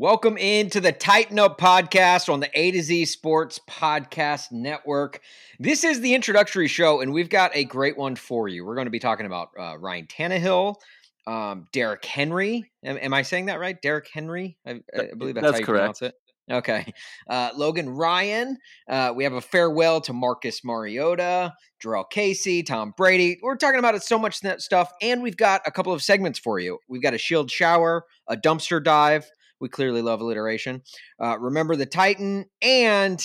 Welcome into the Titan Up podcast on the A to Z Sports Podcast Network. This is the introductory show, and we've got a great one for you. We're going to be talking about uh, Ryan Tannehill, um, Derrick Henry. Am, am, I saying that right? Derek Henry? I, I believe that's, that's, how you correct. pronounce it. Okay. Uh, Logan Ryan. Uh, we have a farewell to Marcus Mariota, Jurrell Casey, Tom Brady. We're talking about so much stuff, and we've got a couple of segments for you. We've got a shield shower, a dumpster dive, we clearly love alliteration. Uh, remember the Titan, and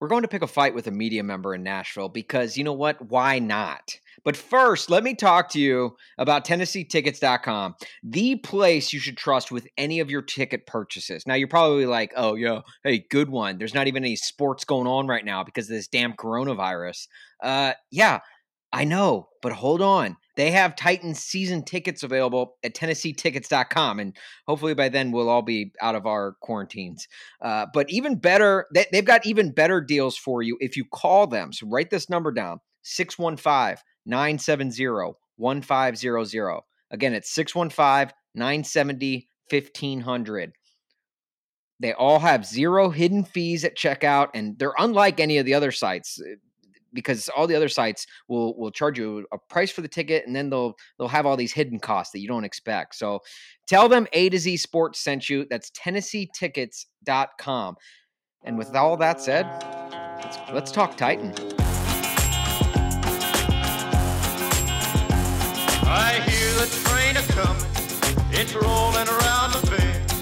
we're going to pick a fight with a media member in Nashville because you know what? Why not? But first, let me talk to you about TennesseeTickets.com, the place you should trust with any of your ticket purchases. Now, you're probably like, oh, yo, hey, good one. There's not even any sports going on right now because of this damn coronavirus. Uh, yeah, I know, but hold on. They have Titans season tickets available at TennesseeTickets.com. And hopefully by then we'll all be out of our quarantines. Uh, but even better, they, they've got even better deals for you if you call them. So write this number down 615 970 1500. Again, it's 615 970 1500. They all have zero hidden fees at checkout, and they're unlike any of the other sites because all the other sites will will charge you a price for the ticket and then they'll they'll have all these hidden costs that you don't expect. So tell them A to Z Sports sent you. That's TennesseeTickets.com. And with all that said, let's, let's talk Titan. I hear the train coming, it's rolling around the bend,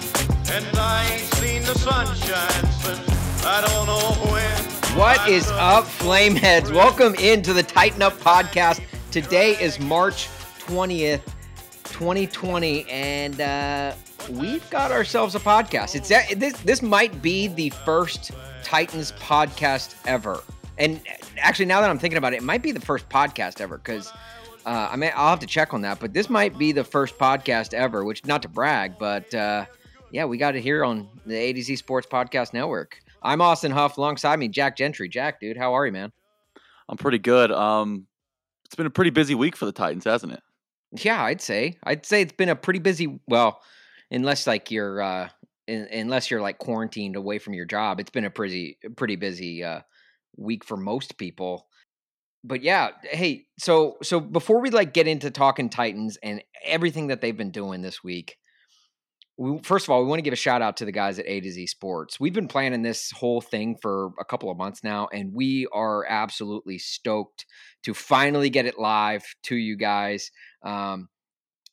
and I ain't seen the sunshine since I don't know when. What is up, Flameheads? Welcome into the Titan Up podcast. Today is March 20th, 2020, and uh, we've got ourselves a podcast. It's this this might be the first Titans podcast ever. And actually, now that I'm thinking about it, it might be the first podcast ever because uh, I mean I'll have to check on that. But this might be the first podcast ever, which not to brag, but uh, yeah, we got it here on the A to Z Sports Podcast Network. I'm Austin Huff. Alongside me, Jack Gentry. Jack, dude, how are you, man? I'm pretty good. Um, it's been a pretty busy week for the Titans, hasn't it? Yeah, I'd say. I'd say it's been a pretty busy. Well, unless like you're, uh, in, unless you're like quarantined away from your job, it's been a pretty pretty busy uh, week for most people. But yeah, hey, so so before we like get into talking Titans and everything that they've been doing this week, we, first of all, we want to give a shout out to the guys at A to Z Sports. We've been planning this whole thing for a couple of months now, and we are absolutely stoked to finally get it live to you guys. Um,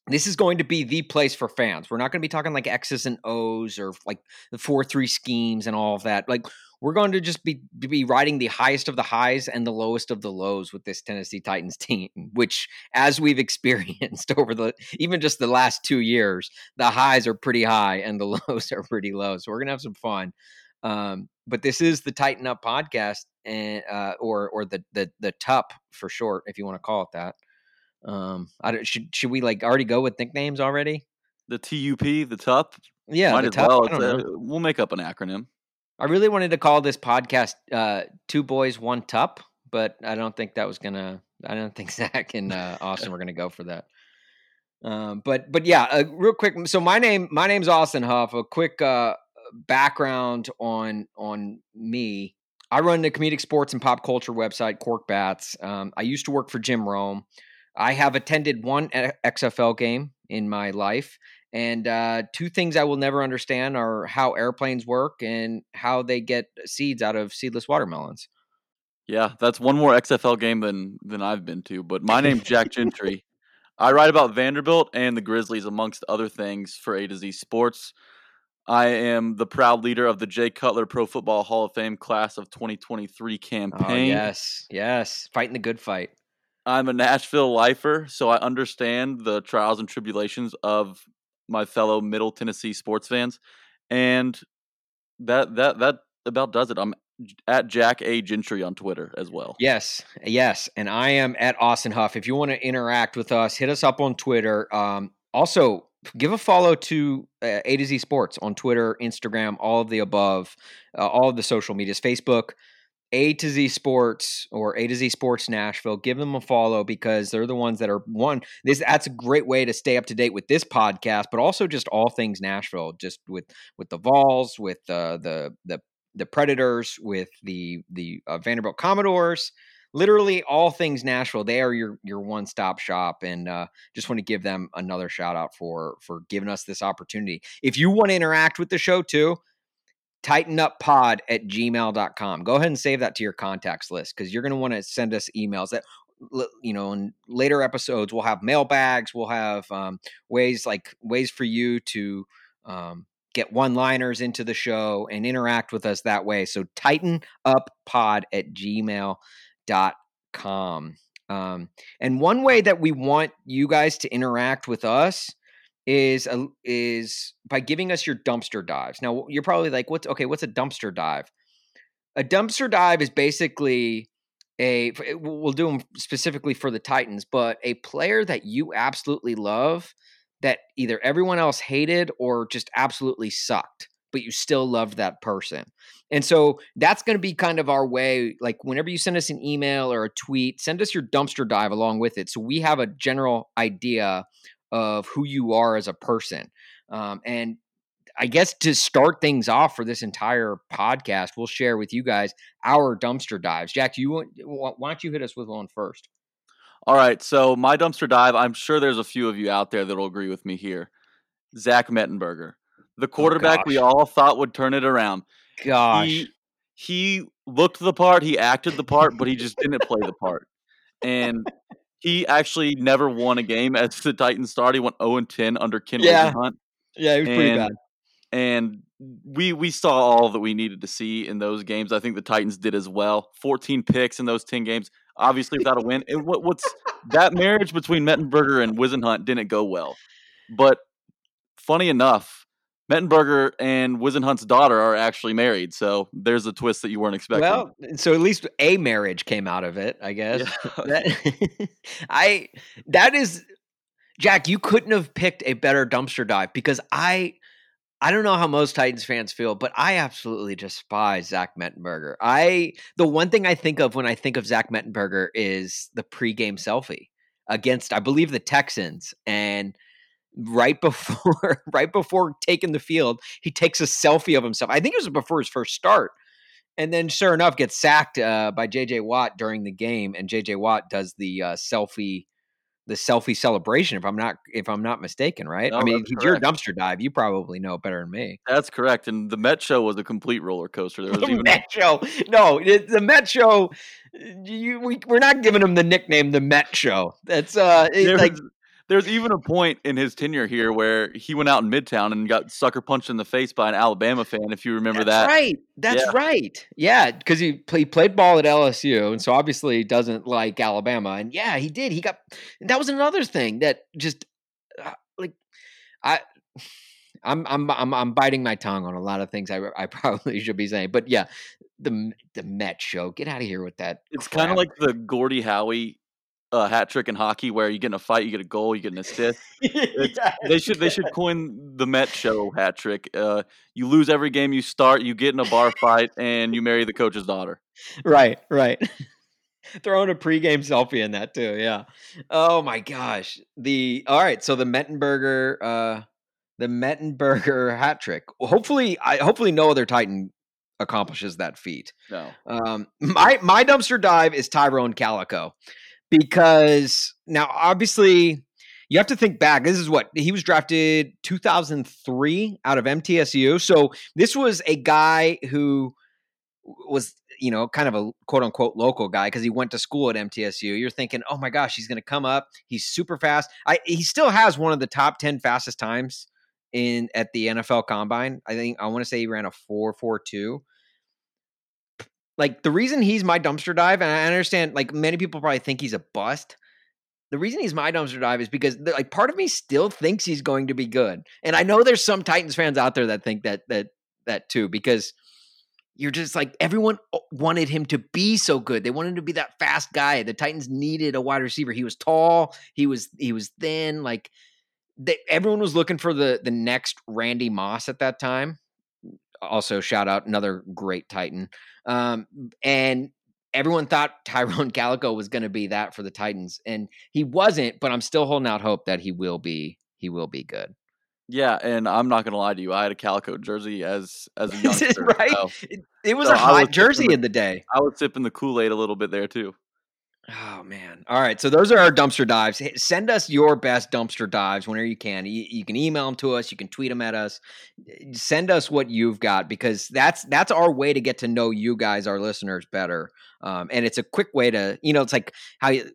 this is going to be the place for fans. We're not going to be talking like X's and O's or like the four three schemes and all of that. Like we're going to just be be riding the highest of the highs and the lowest of the lows with this Tennessee Titans team, which as we've experienced over the even just the last 2 years, the highs are pretty high and the lows are pretty low. So we're going to have some fun. Um, but this is the Titan Up podcast and uh, or or the the the TUP for short if you want to call it that. Um, I should should we like already go with nicknames already? The TUP, the TUP. Yeah, Might the TUP. Well. we'll make up an acronym. I really wanted to call this podcast uh, Two Boys, One Tup, but I don't think that was gonna. I don't think Zach and uh, Austin were gonna go for that. Um, but but yeah, uh, real quick. So my name my name's Austin Huff. A quick uh, background on on me. I run the comedic sports and pop culture website Cork Bats. Um, I used to work for Jim Rome. I have attended one XFL game in my life, and uh, two things I will never understand are how airplanes work and how they get seeds out of seedless watermelons. Yeah, that's one more XFL game than than I've been to. But my name's Jack Gentry. I write about Vanderbilt and the Grizzlies, amongst other things, for A to Z Sports. I am the proud leader of the Jay Cutler Pro Football Hall of Fame class of 2023 campaign. Oh, yes, yes, fighting the good fight. I'm a Nashville lifer, so I understand the trials and tribulations of my fellow Middle Tennessee sports fans, and that that that about does it. I'm at Jack A Gentry on Twitter as well. Yes, yes, and I am at Austin Huff. If you want to interact with us, hit us up on Twitter. Um, also, give a follow to uh, A to Z Sports on Twitter, Instagram, all of the above, uh, all of the social medias, Facebook. A to Z Sports or A to Z Sports Nashville. Give them a follow because they're the ones that are one. This that's a great way to stay up to date with this podcast, but also just all things Nashville, just with with the Vols, with uh, the the the Predators, with the the uh, Vanderbilt Commodores. Literally all things Nashville. They are your your one stop shop, and uh, just want to give them another shout out for for giving us this opportunity. If you want to interact with the show too, tightenuppod at gmail.com. Go ahead and save that to your contacts list because you're going to want to send us emails that, you know, in later episodes, we'll have mailbags, we'll have um, ways like ways for you to um, get one liners into the show and interact with us that way. So tighten up pod at gmail.com. Um, and one way that we want you guys to interact with us is a, is by giving us your dumpster dives. Now you're probably like, what's okay? What's a dumpster dive? A dumpster dive is basically a. We'll do them specifically for the Titans, but a player that you absolutely love that either everyone else hated or just absolutely sucked, but you still loved that person. And so that's going to be kind of our way. Like whenever you send us an email or a tweet, send us your dumpster dive along with it, so we have a general idea of who you are as a person. Um, and I guess to start things off for this entire podcast, we'll share with you guys our dumpster dives. Jack, do you want, why don't you hit us with one first? All right. So my dumpster dive, I'm sure there's a few of you out there that'll agree with me here. Zach Mettenberger, the oh, quarterback oh, we all thought would turn it around. Gosh. He, he looked the part, he acted the part, but he just didn't play the part. And he actually never won a game as the Titans starter. He went 0 and 10 under Ken yeah. Hunt. Yeah, he was and, pretty bad. And we we saw all that we needed to see in those games. I think the Titans did as well. 14 picks in those 10 games. Obviously, without a win, it, what, what's that marriage between Mettenberger and Whisenhunt didn't go well. But funny enough, Mettenberger and Whisenhunt's daughter are actually married, so there's a twist that you weren't expecting. Well, so at least a marriage came out of it, I guess. Yeah. that, I that is Jack. You couldn't have picked a better dumpster dive because I I don't know how most Titans fans feel, but I absolutely despise Zach Mettenberger. I the one thing I think of when I think of Zach Mettenberger is the pregame selfie against, I believe, the Texans, and right before right before taking the field, he takes a selfie of himself. I think it was before his first start. And then sure enough gets sacked uh, by JJ Watt during the game and JJ Watt does the uh, selfie the selfie celebration if I'm not if I'm not mistaken, right? No, I mean, he's your dumpster dive. You probably know better than me. That's correct. And the Met show was a complete roller coaster. There was the even Met show. No, the Met show. You, we, we're not giving him the nickname the Met show. That's uh, like there's even a point in his tenure here where he went out in Midtown and got sucker punched in the face by an Alabama fan. If you remember That's that, right? That's yeah. right. Yeah, because he, he played ball at LSU, and so obviously he doesn't like Alabama. And yeah, he did. He got that was another thing that just uh, like I. I'm I'm I'm I'm biting my tongue on a lot of things I I probably should be saying, but yeah, the the Met show. Get out of here with that. It's kind of like the Gordie Howe a hat trick in hockey where you get in a fight, you get a goal, you get an assist. yeah, they should they should coin the Met show hat trick. Uh, you lose every game you start, you get in a bar fight, and you marry the coach's daughter. Right, right. Throwing a pregame selfie in that too. Yeah. Oh my gosh. The all right. So the Mettenberger, uh, the Mettenberger hat trick. Hopefully, I hopefully no other Titan accomplishes that feat. No. Um, my my dumpster dive is Tyrone Calico because now obviously you have to think back. This is what he was drafted 2003 out of MTSU. So this was a guy who was, you know, kind of a quote unquote local guy because he went to school at MTSU. You're thinking, oh my gosh, he's going to come up. He's super fast. I, he still has one of the top 10 fastest times in at the NFL Combine. I think I want to say he ran a four four two like the reason he's my dumpster dive, and I understand like many people probably think he's a bust. The reason he's my dumpster dive is because like part of me still thinks he's going to be good, and I know there's some Titans fans out there that think that that that too because you're just like everyone wanted him to be so good. They wanted him to be that fast guy. The Titans needed a wide receiver. He was tall. He was he was thin. Like they, everyone was looking for the the next Randy Moss at that time also shout out another great Titan. Um, and everyone thought Tyrone Calico was going to be that for the Titans, and he wasn't. But I'm still holding out hope that he will be. He will be good. Yeah, and I'm not gonna lie to you. I had a calico jersey as as a youngster. right? So, It, it was so a hot was jersey sipping in the day. I was sipping the Kool Aid a little bit there too. Oh man! All right, so those are our dumpster dives. Send us your best dumpster dives whenever you can. You, you can email them to us. You can tweet them at us. Send us what you've got because that's that's our way to get to know you guys, our listeners, better. Um, and it's a quick way to you know it's like how you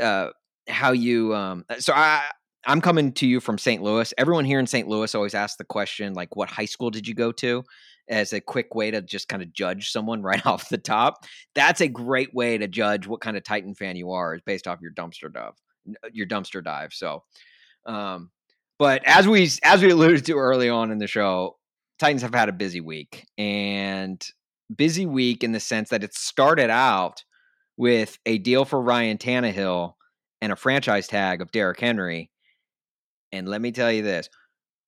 uh, how you um, so I I'm coming to you from St. Louis. Everyone here in St. Louis always asks the question like, "What high school did you go to?" As a quick way to just kind of judge someone right off the top. That's a great way to judge what kind of Titan fan you are, is based off your dumpster dive, your dumpster dive. So, um, but as we as we alluded to early on in the show, Titans have had a busy week and busy week in the sense that it started out with a deal for Ryan Tannehill and a franchise tag of Derrick Henry. And let me tell you this,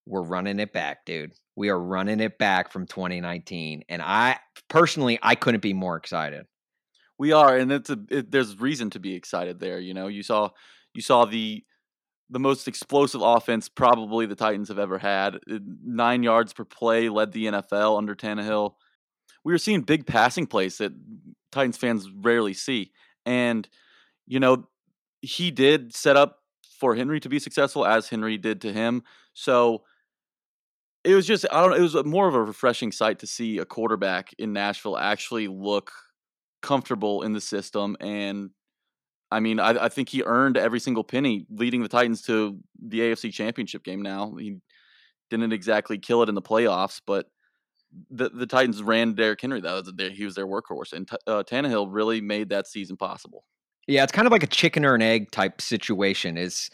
we're running it back, dude. We are running it back from 2019. And I personally, I couldn't be more excited. We are, and it's a it, there's reason to be excited there. You know, you saw you saw the the most explosive offense probably the Titans have ever had. Nine yards per play led the NFL under Tannehill. We were seeing big passing plays that Titans fans rarely see, and you know he did set up for Henry to be successful as Henry did to him. So it was just I don't know, it was more of a refreshing sight to see a quarterback in Nashville actually look comfortable in the system and I mean, I, I think he earned every single penny leading the Titans to the AFC Championship game. Now he didn't exactly kill it in the playoffs, but the the Titans ran Derrick Henry. That he was their workhorse, and T- uh, Tannehill really made that season possible. Yeah, it's kind of like a chicken or an egg type situation. Is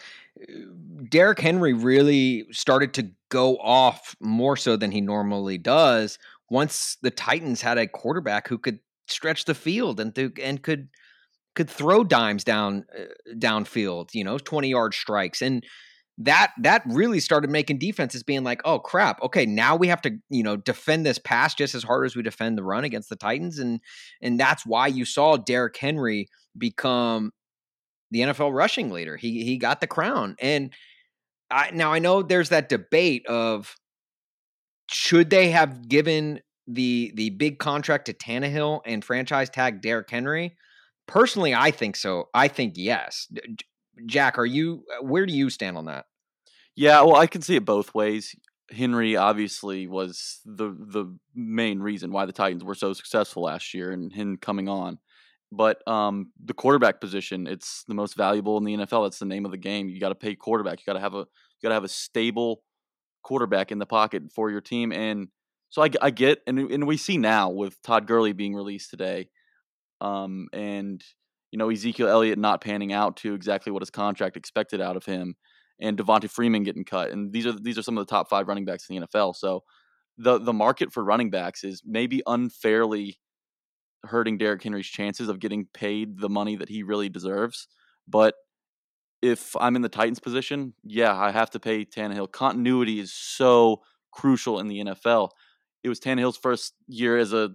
Derrick Henry really started to go off more so than he normally does once the Titans had a quarterback who could stretch the field and th- and could could throw dimes down uh, downfield, you know, 20 yard strikes and that that really started making defenses being like, "Oh crap, okay, now we have to, you know, defend this pass just as hard as we defend the run against the Titans." And and that's why you saw Derrick Henry become the NFL rushing leader. He he got the crown. And I now I know there's that debate of should they have given the the big contract to Tannehill and franchise tag Derrick Henry? Personally, I think so. I think yes. Jack, are you uh, where do you stand on that? Yeah, well, I can see it both ways. Henry obviously was the the main reason why the Titans were so successful last year, and him coming on. But um, the quarterback position, it's the most valuable in the NFL. That's the name of the game. You got to pay quarterback. You got to have a you got to have a stable quarterback in the pocket for your team. And so I, I get, and and we see now with Todd Gurley being released today, um, and you know Ezekiel Elliott not panning out to exactly what his contract expected out of him, and Devonta Freeman getting cut, and these are these are some of the top five running backs in the NFL. So the the market for running backs is maybe unfairly hurting Derrick Henry's chances of getting paid the money that he really deserves. But if I'm in the Titans position, yeah, I have to pay Tannehill. Continuity is so crucial in the NFL. It was Tannehill's first year as a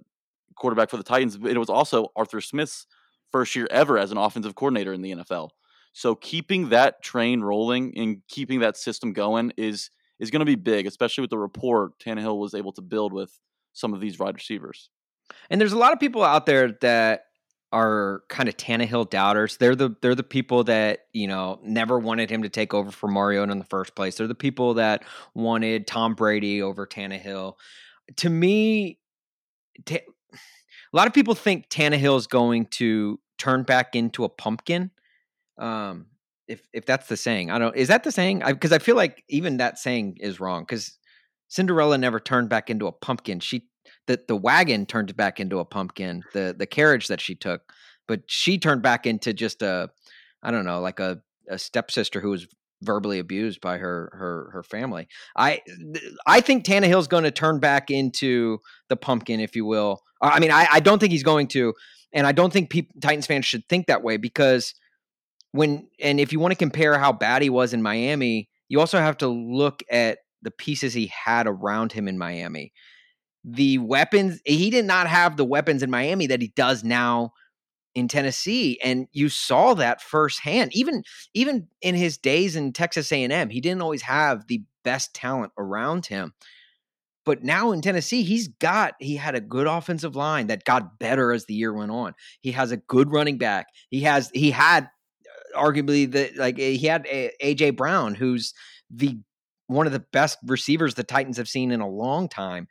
quarterback for the Titans, but it was also Arthur Smith's first year ever as an offensive coordinator in the NFL. So keeping that train rolling and keeping that system going is is going to be big, especially with the rapport Tannehill was able to build with some of these wide receivers. And there's a lot of people out there that are kind of Tannehill doubters. They're the they're the people that you know never wanted him to take over for Mario in the first place. They're the people that wanted Tom Brady over Tannehill. To me, ta- a lot of people think Tannehill is going to turn back into a pumpkin. Um, if if that's the saying, I don't. Is that the saying? Because I, feel like even that saying is wrong. Because Cinderella never turned back into a pumpkin. She the the wagon turned back into a pumpkin. The the carriage that she took, but she turned back into just a I don't know, like a a stepsister who was verbally abused by her her her family. I I think Tannehill's going to turn back into the pumpkin, if you will. I mean, I, I don't think he's going to, and I don't think Titans fans should think that way because when and if you want to compare how bad he was in Miami, you also have to look at the pieces he had around him in Miami. The weapons. He did not have the weapons in Miami that he does now in Tennessee, and you saw that firsthand. Even even in his days in Texas A&M, he didn't always have the best talent around him. But now in Tennessee, he's got he had a good offensive line that got better as the year went on. He has a good running back. He has he had uh, arguably the like he had AJ Brown, who's the one of the best receivers the Titans have seen in a long time.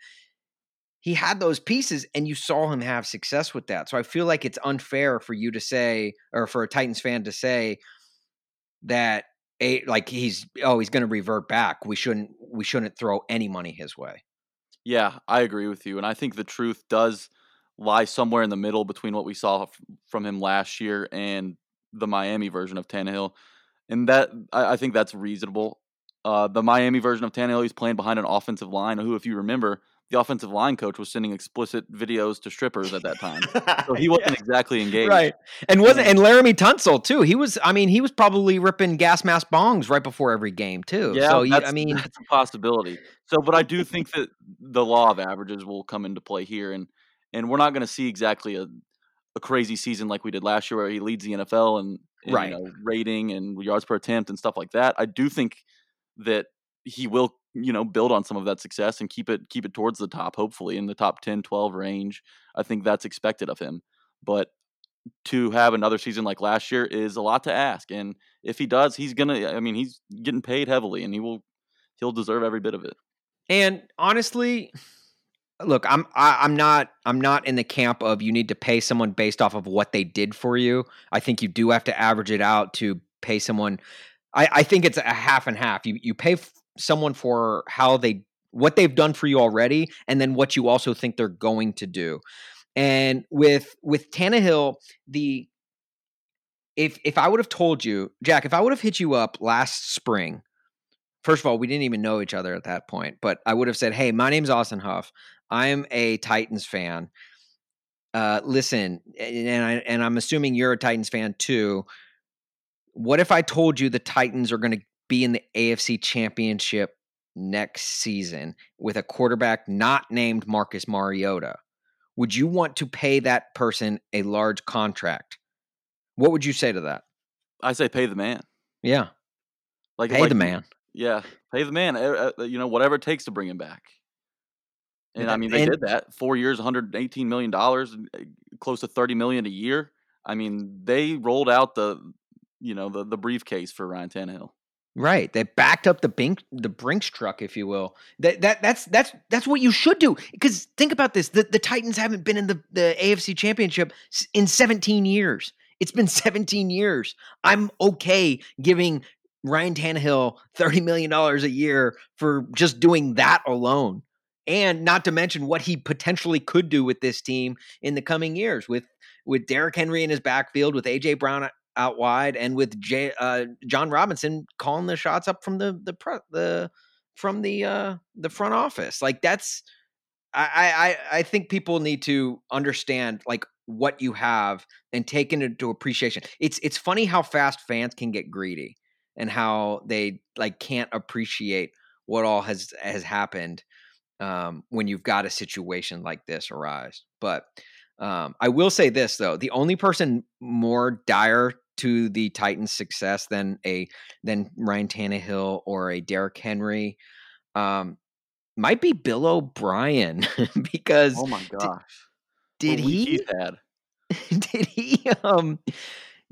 He had those pieces, and you saw him have success with that. So I feel like it's unfair for you to say, or for a Titans fan to say that a like he's oh he's going to revert back. We shouldn't we shouldn't throw any money his way. Yeah, I agree with you, and I think the truth does lie somewhere in the middle between what we saw from him last year and the Miami version of Tannehill, and that I, I think that's reasonable. Uh, the Miami version of Tannehill, he's playing behind an offensive line who, if you remember, the offensive line coach was sending explicit videos to strippers at that time. So he wasn't yeah. exactly engaged. Right. And wasn't and Laremy Tunsil too. He was I mean, he was probably ripping gas mask bongs right before every game too. Yeah, so I mean that's a possibility. So but I do think that the law of averages will come into play here and and we're not gonna see exactly a a crazy season like we did last year where he leads the NFL and, and right. you know, rating and yards per attempt and stuff like that. I do think that he will you know build on some of that success and keep it keep it towards the top hopefully in the top 10 12 range. I think that's expected of him. But to have another season like last year is a lot to ask and if he does he's gonna i mean he's getting paid heavily and he will he'll deserve every bit of it. And honestly look i'm I, am i am not i'm not in the camp of you need to pay someone based off of what they did for you. I think you do have to average it out to pay someone i i think it's a half and half. You you pay someone for how they what they've done for you already, and then what you also think they're going to do. And with with Tannehill, the if if I would have told you, Jack, if I would have hit you up last spring, first of all, we didn't even know each other at that point, but I would have said, "Hey, my name's Austin Huff. I'm a Titans fan. Uh, listen, and I and I'm assuming you're a Titans fan too. What if I told you the Titans are going to be in the AFC Championship next season with a quarterback not named Marcus Mariota, would you want to pay that person a large contract? What would you say to that? I say pay the man. Yeah. Like pay like, the man. Yeah, pay the man. Uh, you know, whatever it takes to bring him back. And I mean, they and, did that. Four years, 118 million dollars, uh, close to 30 million a year. I mean, they rolled out the, you know, the the briefcase for Ryan Tannehill. Right. They backed up the Bink, the Brinks truck, if you will. That that that's that's that's what you should do. Because think about this: the, the Titans haven't been in the, the AFC Championship in 17 years. It's been 17 years. I'm okay giving Ryan Tannehill $30 million a year for just doing that alone. And not to mention what he potentially could do with this team in the coming years with with Derrick Henry in his backfield, with AJ Brown out wide, and with uh, Jon Robinson calling the shots up from the the pre- the from the uh, the front office. Like that's I, I I think people need to understand like what you have and take it into appreciation. It's it's funny how fast fans can get greedy and how they like can't appreciate what all has has happened um, when you've got a situation like this arise. But um, I will say this though: the only person more dire to the Titans' success than a than Ryan Tannehill or a Derrick Henry. Um, might be Bill O'Brien because oh my gosh, did, did he did he um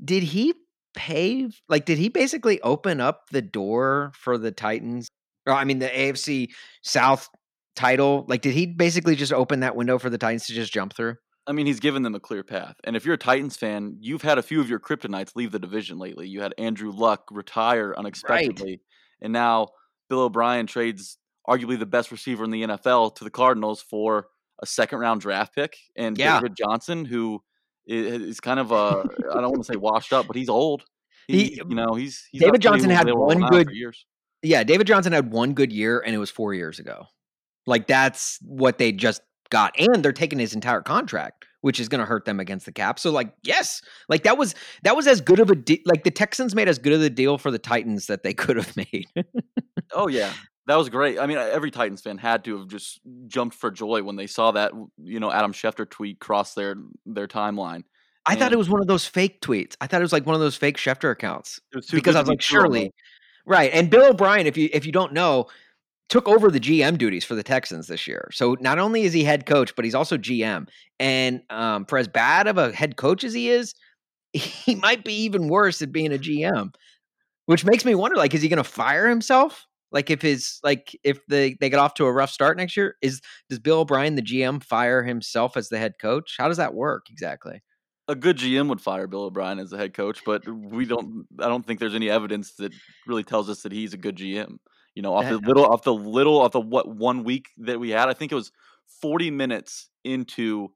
did he pave like did he basically open up the door for the Titans? Or I mean the AFC South title. Like did he basically just open that window for the Titans to just jump through? I mean, he's given them a clear path. And if you're a Titans fan, you've had a few of your kryptonites leave the division lately. You had Andrew Luck retire unexpectedly, right. and now Bill O'Brien trades arguably the best receiver in the NFL to the Cardinals for a second round draft pick and yeah. David Johnson, who is kind of a I don't want to say washed up, but he's old. He, he you know, he's, he's David Johnson had one good years. Yeah, David Johnson had one good year, and it was four years ago. Like that's what they just got, and they're taking his entire contract, which is going to hurt them against the cap. So, like, yes, like that was that was as good of a de- like the Texans made as good of a deal for the Titans that they could have made. oh yeah, That was great. I mean, uh, every Titans fan had to have just jumped for joy when they saw that, you know, Adam Schefter tweet cross their their timeline. I thought it was one of those fake tweets. I thought it was like one of those fake Schefter accounts because I was like, surely, right. And Bill O'Brien, if you if you don't know, took over the GM duties for the Texans this year. So not only is he head coach, but he's also GM. And um, for as bad of a head coach as he is, he might be even worse at being a GM, which makes me wonder: like, is he going to fire himself? Like, if his like if they they get off to a rough start next year, is does Bill O'Brien, the GM, fire himself as the head coach? How does that work exactly? a good GM would fire Bill O'Brien as the head coach, but we don't. I don't think there's any evidence that really tells us that he's a good GM. You know, off the little, off the little, off the what one week that we had, I think it was 40 minutes into,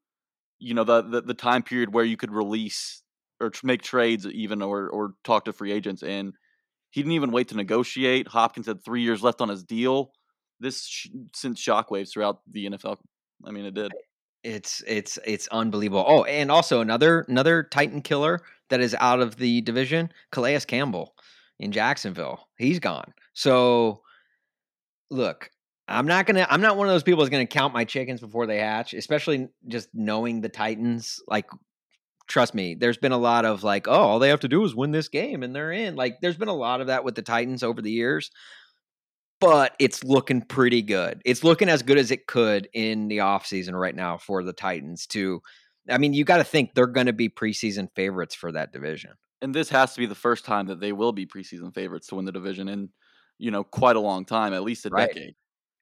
you know, the the, the time period where you could release or make trades even or or talk to free agents, and he didn't even wait to negotiate. Hopkins had three years left on his deal. This sh- sent shockwaves throughout the NFL. I mean, it did. It's it's it's unbelievable. Oh, and also another another Titan killer that is out of the division, Calais Campbell in Jacksonville. He's gone. So look, I'm not gonna. I'm not one of those people that's gonna count my chickens before they hatch. Especially just knowing the Titans. Like, trust me, there's been a lot of like, oh, all they have to do is win this game and they're in. Like, there's been a lot of that with the Titans over the years but it's looking pretty good. It's looking as good as it could in the offseason right now for the Titans to I mean, you got to think they're going to be preseason favorites for that division. And this has to be the first time that they will be preseason favorites to win the division in, you know, quite a long time, at least a right. decade.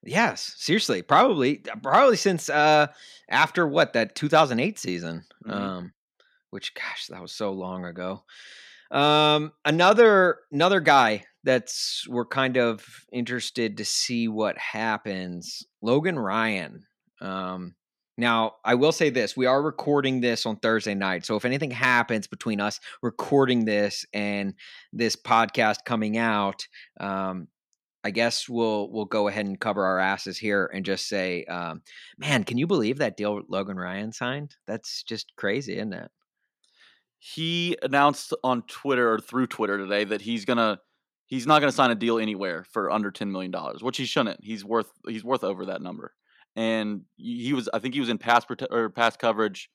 Yes, seriously, probably probably since uh after what that 2008 season. Mm-hmm. Um which gosh, that was so long ago. Um another another guy that's we're kind of interested to see what happens. Logan Ryan. Um, now, I will say this: we are recording this on Thursday night, so if anything happens between us recording this and this podcast coming out, um, I guess we'll we'll go ahead and cover our asses here and just say, um, man, can you believe that deal Logan Ryan signed? That's just crazy, isn't it? He announced on Twitter or through Twitter today that he's gonna he's not to sign a deal anywhere for under ten million dollars, which he shouldn't. He's worth he's worth over that number. And he was, I think, he was in pass prote- or pass coverage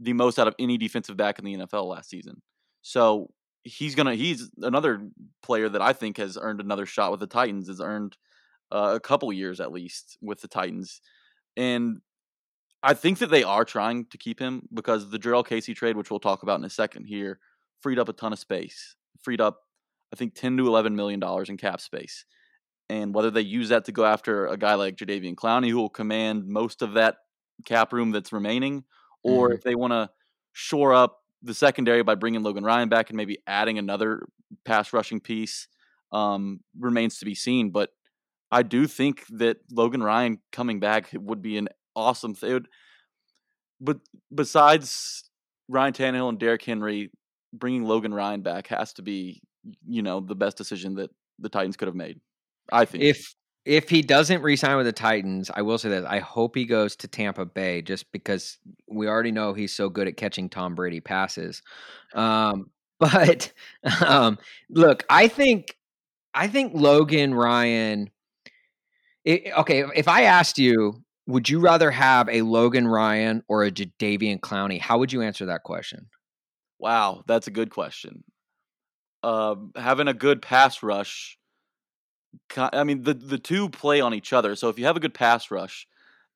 the most out of any defensive back in the NFL last season. So he's gonna he's another player that I think has earned another shot with the Titans. Has earned uh, a couple years at least with the Titans, and I think that they are trying to keep him because the Jurrell Casey trade, which we'll talk about in a second here, freed up a ton of space, freed up I think 10 to 11 million dollars in cap space. And whether they use that to go after a guy like Jadeveon Clowney, who will command most of that cap room that's remaining, or mm-hmm. if they want to shore up the secondary by bringing Logan Ryan back and maybe adding another pass rushing piece, um, remains to be seen. But I do think that Logan Ryan coming back would be an awesome thing. But besides Ryan Tannehill and Derrick Henry, bringing Logan Ryan back has to be you know, the best decision that the Titans could have made. I think. If if he doesn't resign with the Titans, I will say that I hope he goes to Tampa Bay just because we already know he's so good at catching Tom Brady passes. Um, but um, look, I think I think Logan Ryan. It, okay, if I asked you, would you rather have a Logan Ryan or a Jadeveon Clowney? How would you answer that question? Wow, that's a good question uh, having a good pass rush. I mean, the the two play on each other. So if you have a good pass rush,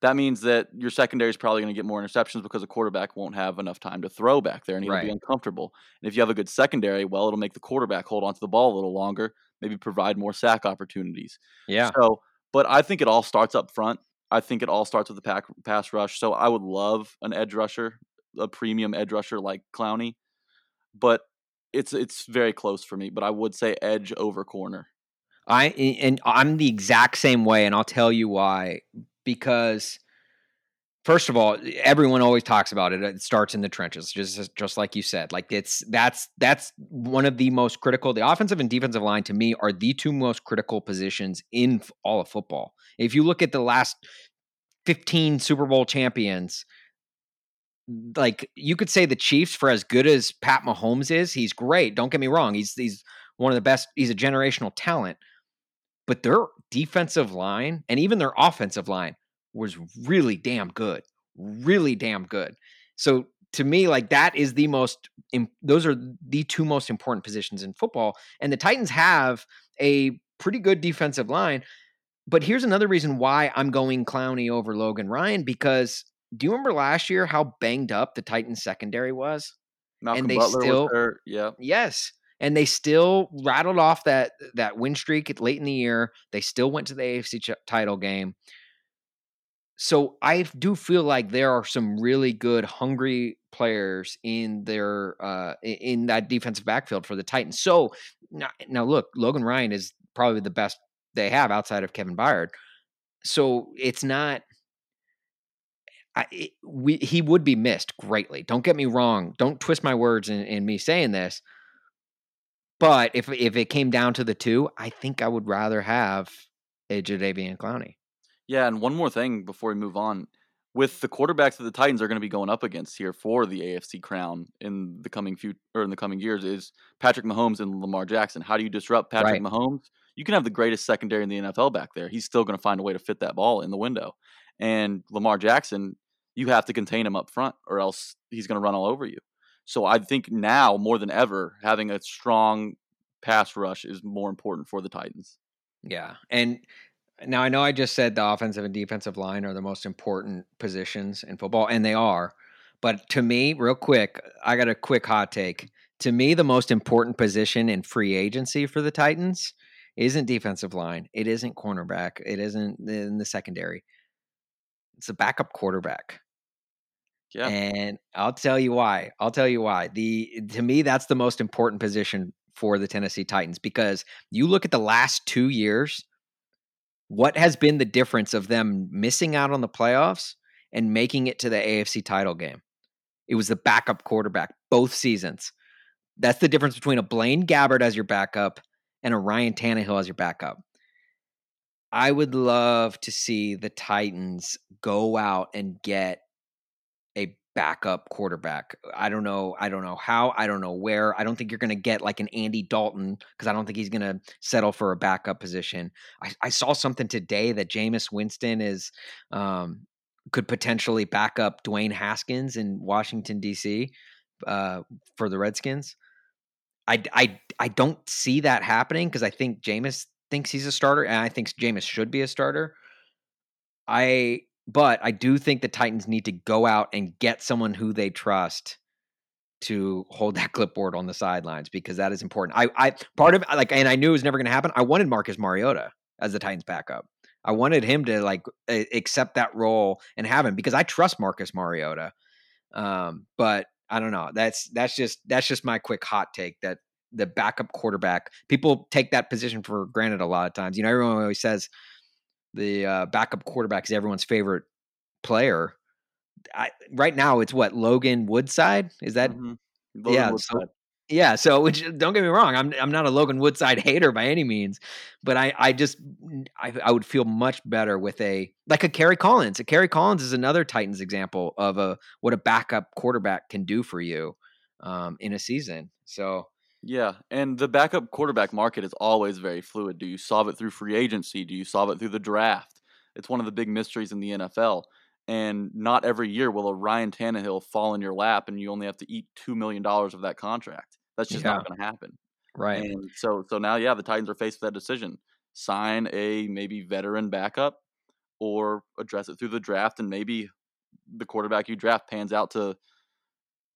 that means that your secondary is probably going to get more interceptions because the quarterback won't have enough time to throw back there and he'll right. be uncomfortable. And if you have a good secondary, well, it'll make the quarterback hold onto the ball a little longer, maybe provide more sack opportunities. Yeah. So, but I think it all starts up front. I think it all starts with the pack, pass rush. So I would love an edge rusher, a premium edge rusher like Clowney. But it's it's very close for me, but I would say edge over corner. I and I'm the exact same way, and I'll tell you why. Because first of all, everyone always talks about it. It starts in the trenches, just just like you said. Like it's that's that's one of the most critical. The offensive and defensive line to me are the two most critical positions in all of football. If you look at the last 15 Super Bowl champions, like you could say the Chiefs for as good as Pat Mahomes is, he's great. Don't get me wrong. He's he's one of the best. He's a generational talent. But their defensive line and even their offensive line was really damn good, really damn good. So to me, like that is the most. Those are the two most important positions in football, and the Titans have a pretty good defensive line. But here's another reason why I'm going Clowney over Logan Ryan because do you remember last year how banged up the Titans secondary was? Malcolm and they Butler still, was hurt. Yeah. Yes. And they still rattled off that that win streak late in the year. They still went to the AFC ch- title game. So I do feel like there are some really good, hungry players in their uh, in that defensive backfield for the Titans. So now, now look, Logan Ryan is probably the best they have outside of Kevin Byard. So it's not I, it, we, he would be missed greatly. Don't get me wrong. Don't twist my words in, in me saying this. But if if it came down to the two, I think I would rather have a Jadeveon Clowney. Yeah, and one more thing before we move on. With the quarterbacks that the Titans are going to be going up against here for the AFC crown in the coming few or in the coming years is Patrick Mahomes and Lamar Jackson. How do you disrupt Patrick right. Mahomes? You can have the greatest secondary in the NFL back there. He's still going to find a way to fit that ball in the window. And Lamar Jackson, you have to contain him up front, or else he's going to run all over you. So I think now more than ever, having a strong pass rush is more important for the Titans. Yeah, and now I know I just said the offensive and defensive line are the most important positions in football, and they are. But to me, real quick, I got a quick hot take. To me, the most important position in free agency for the Titans isn't defensive line. It isn't cornerback. It isn't eh, in the secondary it's a backup quarterback. Yeah. And I'll tell you why. I'll tell you why. The to me that's the most important position for the Tennessee Titans because you look at the last 2 years what has been the difference of them missing out on the playoffs and making it to the AFC title game? It was the backup quarterback both seasons. That's the difference between a Blaine Gabbert as your backup and a Ryan Tannehill as your backup. I would love to see the Titans go out and get a backup quarterback. I don't know. I don't know how. I don't know where. I don't think you're going to get like an Andy Dalton because I don't think he's going to settle for a backup position. I, I, saw something today that Jameis Winston is um, could potentially back up Dwayne Haskins in Washington D.C. Uh, for the Redskins. I, I, I don't see that happening because I think Jameis thinks he's a starter, and I think Jameis should be a starter. I but I do think the Titans need to go out and get someone who they trust to hold that clipboard on the sidelines because that is important. I, I part of like, and I knew it was never going to happen. I wanted Marcus Mariota as the Titans backup. I wanted him to like accept that role and have him because I trust Marcus Mariota. Um, but I don't know. That's that's just that's just my quick hot take that the backup quarterback. People take that position for granted a lot of times. You know, everyone always says the uh, backup quarterback is everyone's favorite player. I, right now, it's what Logan Woodside is that? Mm-hmm. yeah, Woodside. So, yeah. So, which don't get me wrong, I'm I'm not a Logan Woodside hater by any means, but I I just I, I would feel much better with a like a Kerry Collins. A Kerry Collins is another Titans example of a what a backup quarterback can do for you um, in a season. So yeah, and the backup quarterback market is always very fluid. Do you solve it through free agency? Do you solve it through the draft? It's one of the big mysteries in the NFL. And not every year will a Ryan Tannehill fall in your lap and you only have to eat $2 million of that contract. That's just yeah. not going to happen. Right. And so, so now, yeah, the Titans are faced with that decision sign a maybe veteran backup or address it through the draft and maybe the quarterback you draft pans out to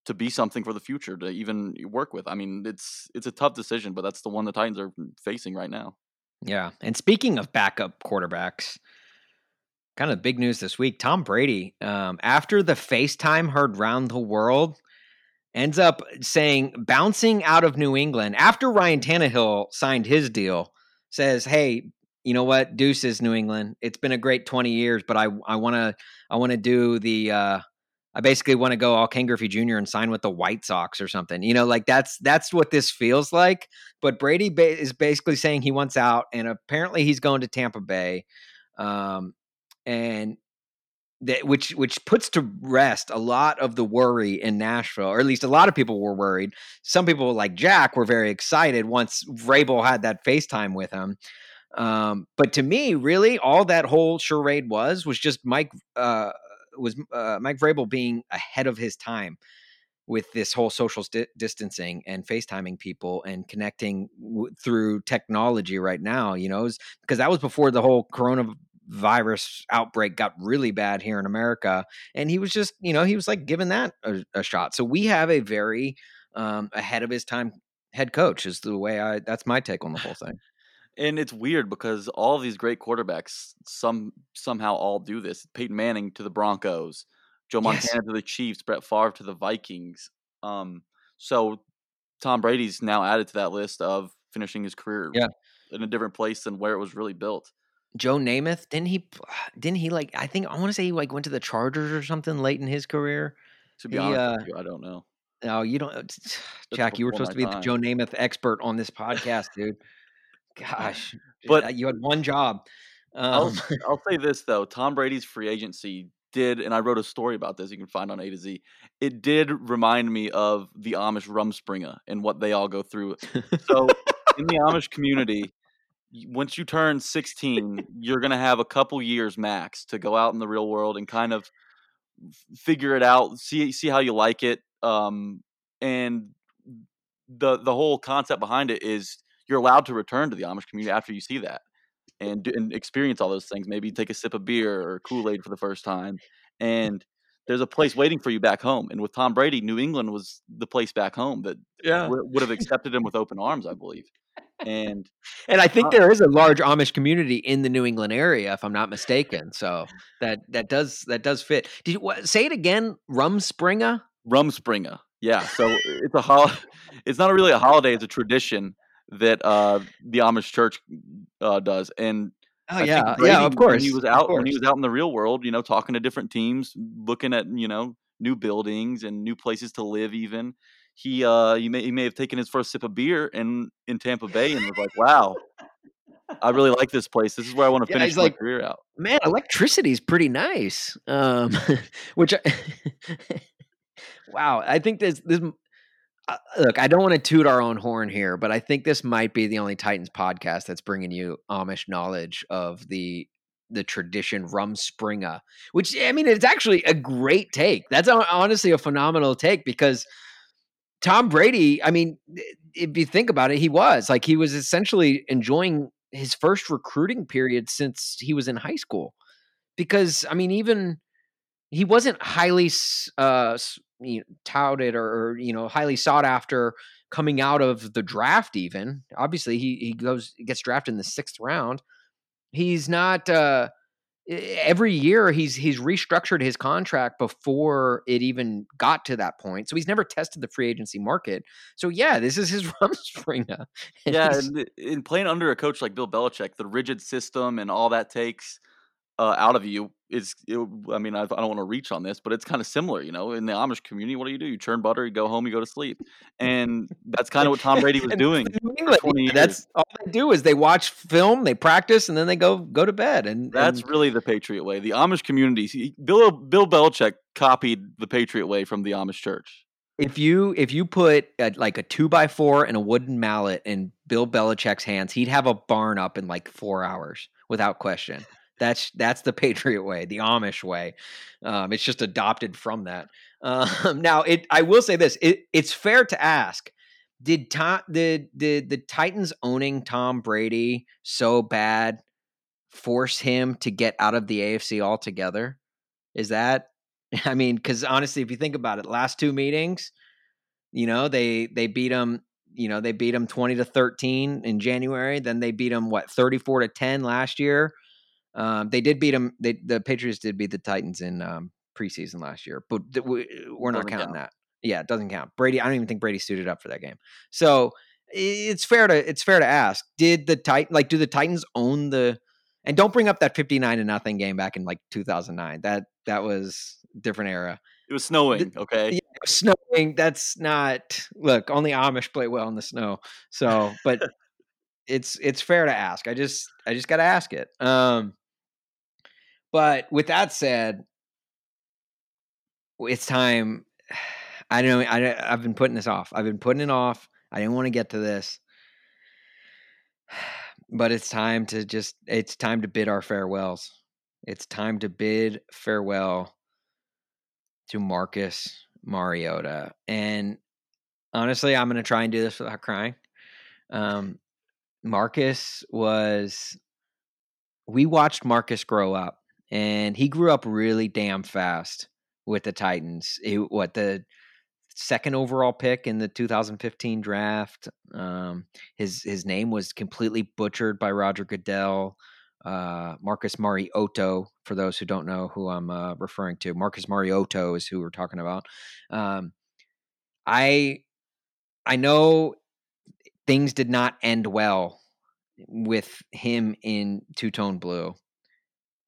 to be something for the future to even work with. I mean, it's it's a tough decision, but that's the one the Titans are facing right now. Yeah. And speaking of backup quarterbacks, kind of big news this week. Tom Brady, um, after the FaceTime heard round the world, ends up saying bouncing out of New England after Ryan Tannehill signed his deal, says, Hey, you know what? Deuces, New England. It's been a great 20 years, but I I wanna I wanna do the uh I basically want to go all Ken Griffey Jr. and sign with the White Sox or something. You know, like that's that's what this feels like. But Brady ba- is basically saying he wants out, and apparently he's going to Tampa Bay, um, and that which which puts to rest a lot of the worry in Nashville, or at least a lot of people were worried. Some people like Jack were very excited once Vrabel had that FaceTime with him. Um, but to me, really, all that whole charade was was just Mike uh, was uh, Mike Vrabel being ahead of his time with this whole social st- distancing and FaceTiming people and connecting w- through technology right now. You know, because that was before the whole coronavirus outbreak got really bad here in America, and he was just you know he was like giving that a, a shot. So we have a very um, ahead of his time head coach is the way I that's my take on the whole thing. And it's weird because all of these great quarterbacks some somehow all do this. Peyton Manning to the Broncos, Joe Montana yes. to the Chiefs, Brett Favre to the Vikings. Um, so Tom Brady's now added to that list of finishing his career yeah. in a different place than where it was really built. Joe Namath, didn't he didn't he like I think I want to say he like went to the Chargers or something late in his career. To be he, honest uh, you, I don't know. No, you don't Jack, you were supposed to be time. the Joe Namath expert on this podcast, dude. Gosh, but you had one job. Um, I'll, I'll say this though: Tom Brady's free agency did, and I wrote a story about this. You can find on A to Z. It did remind me of the Amish Rumspringa and what they all go through. So in the Amish community, once you turn 16, you're going to have a couple years max to go out in the real world and kind of figure it out, see see how you like it. Um, and the the whole concept behind it is you're allowed to return to the Amish community after you see that and, and experience all those things. Maybe take a sip of beer or Kool Aid for the first time, and there's a place waiting for you back home. And with Tom Brady, New England was the place back home that yeah. w- would have accepted him with open arms, I believe. And and I think uh, there is a large Amish community in the New England area, if I'm not mistaken. So that that does that does fit. Did you what, say it again? Rumspringa. Rumspringa. Yeah. So it's a hol- It's not really a holiday; it's a tradition that uh, the Amish church uh, does. And oh I yeah, Brady, yeah, of course. When he was out when he was out in the real world, you know, talking to different teams, looking at you know new buildings and new places to live. Even he uh, he may he may have taken his first sip of beer in in Tampa Bay and was like, wow. I really like this place. This is where I want to finish my like, career out. Man, electricity is pretty nice. Um, which, I, wow, I think this this uh, look, I don't want to toot our own horn here, but I think this might be the only Titans podcast that's bringing you Amish knowledge of the the tradition Rumspringa, which I mean, it's actually a great take. That's honestly a phenomenal take because Tom Brady, I mean, if you think about it, he was like he was essentially enjoying his first recruiting period since he was in high school. Because I mean, even he wasn't highly uh, you know, touted or, or, you know highly sought after coming out of the draft. Even obviously he he goes gets drafted in the sixth round. He's not. Uh, every year he's he's restructured his contract before it even got to that point. So he's never tested the free agency market. So yeah, this is his Rumspringa. Yeah, and in playing under a coach like Bill Belichick, the rigid system and all that takes uh, out of you is it, I mean I, I don't want to reach on this, but it's kind of similar, you know. In the Amish community, what do you do? You churn butter, you go home, you go to sleep, and that's kind of what Tom Brady was doing. England, that's all they do is they watch film, they practice, and then they go go to bed. And that's and, really the Patriot way. The Amish community, he, Bill Bill Belichick copied the Patriot way from the Amish church. If you if you put a, like a two by four and a wooden mallet in Bill Belichick's hands, he'd have a barn up in like four hours without question. That's that's the Patriot way, the Amish way. Um, it's just adopted from that. Um, now, it I will say this: it, it's fair to ask. Did Tom did did the Titans owning Tom Brady so bad force him to get out of the AFC altogether? Is that I mean, because honestly, if you think about it, last two meetings, you know, they they beat them. You know, they beat them twenty to thirteen in January. Then they beat them what thirty four to ten last year. Um, they did beat them. They, the Patriots did beat the Titans in um, preseason last year, but we, are not counting count. that. Yeah, it doesn't count. Brady, I don't even think Brady suited up for that game. So it's fair to it's fair to ask: Did the Titan like do the Titans own the? And don't bring up that fifty nine to nothing game back in like two thousand nine. That that was different era. It was snowing. Okay, yeah, was snowing. That's not look. Only Amish play well in the snow. So, but it's it's fair to ask. I just I just got to ask it. Um, but with that said, it's time. I don't know. I, I've been putting this off. I've been putting it off. I didn't want to get to this. but it's time to just it's time to bid our farewells. It's time to bid farewell to Marcus Mariota. And honestly, I'm going to try and do this without crying. Um, Marcus was, we watched Marcus grow up, and he grew up really damn fast with the Titans. What the second overall pick in the 2015 draft. Um, his his name was completely butchered by Roger Goodell. Uh, Marcus Mariota, for those who don't know who I'm uh, referring to, Marcus Mariota is who we're talking about. Um, I I know things did not end well with him in two tone blue.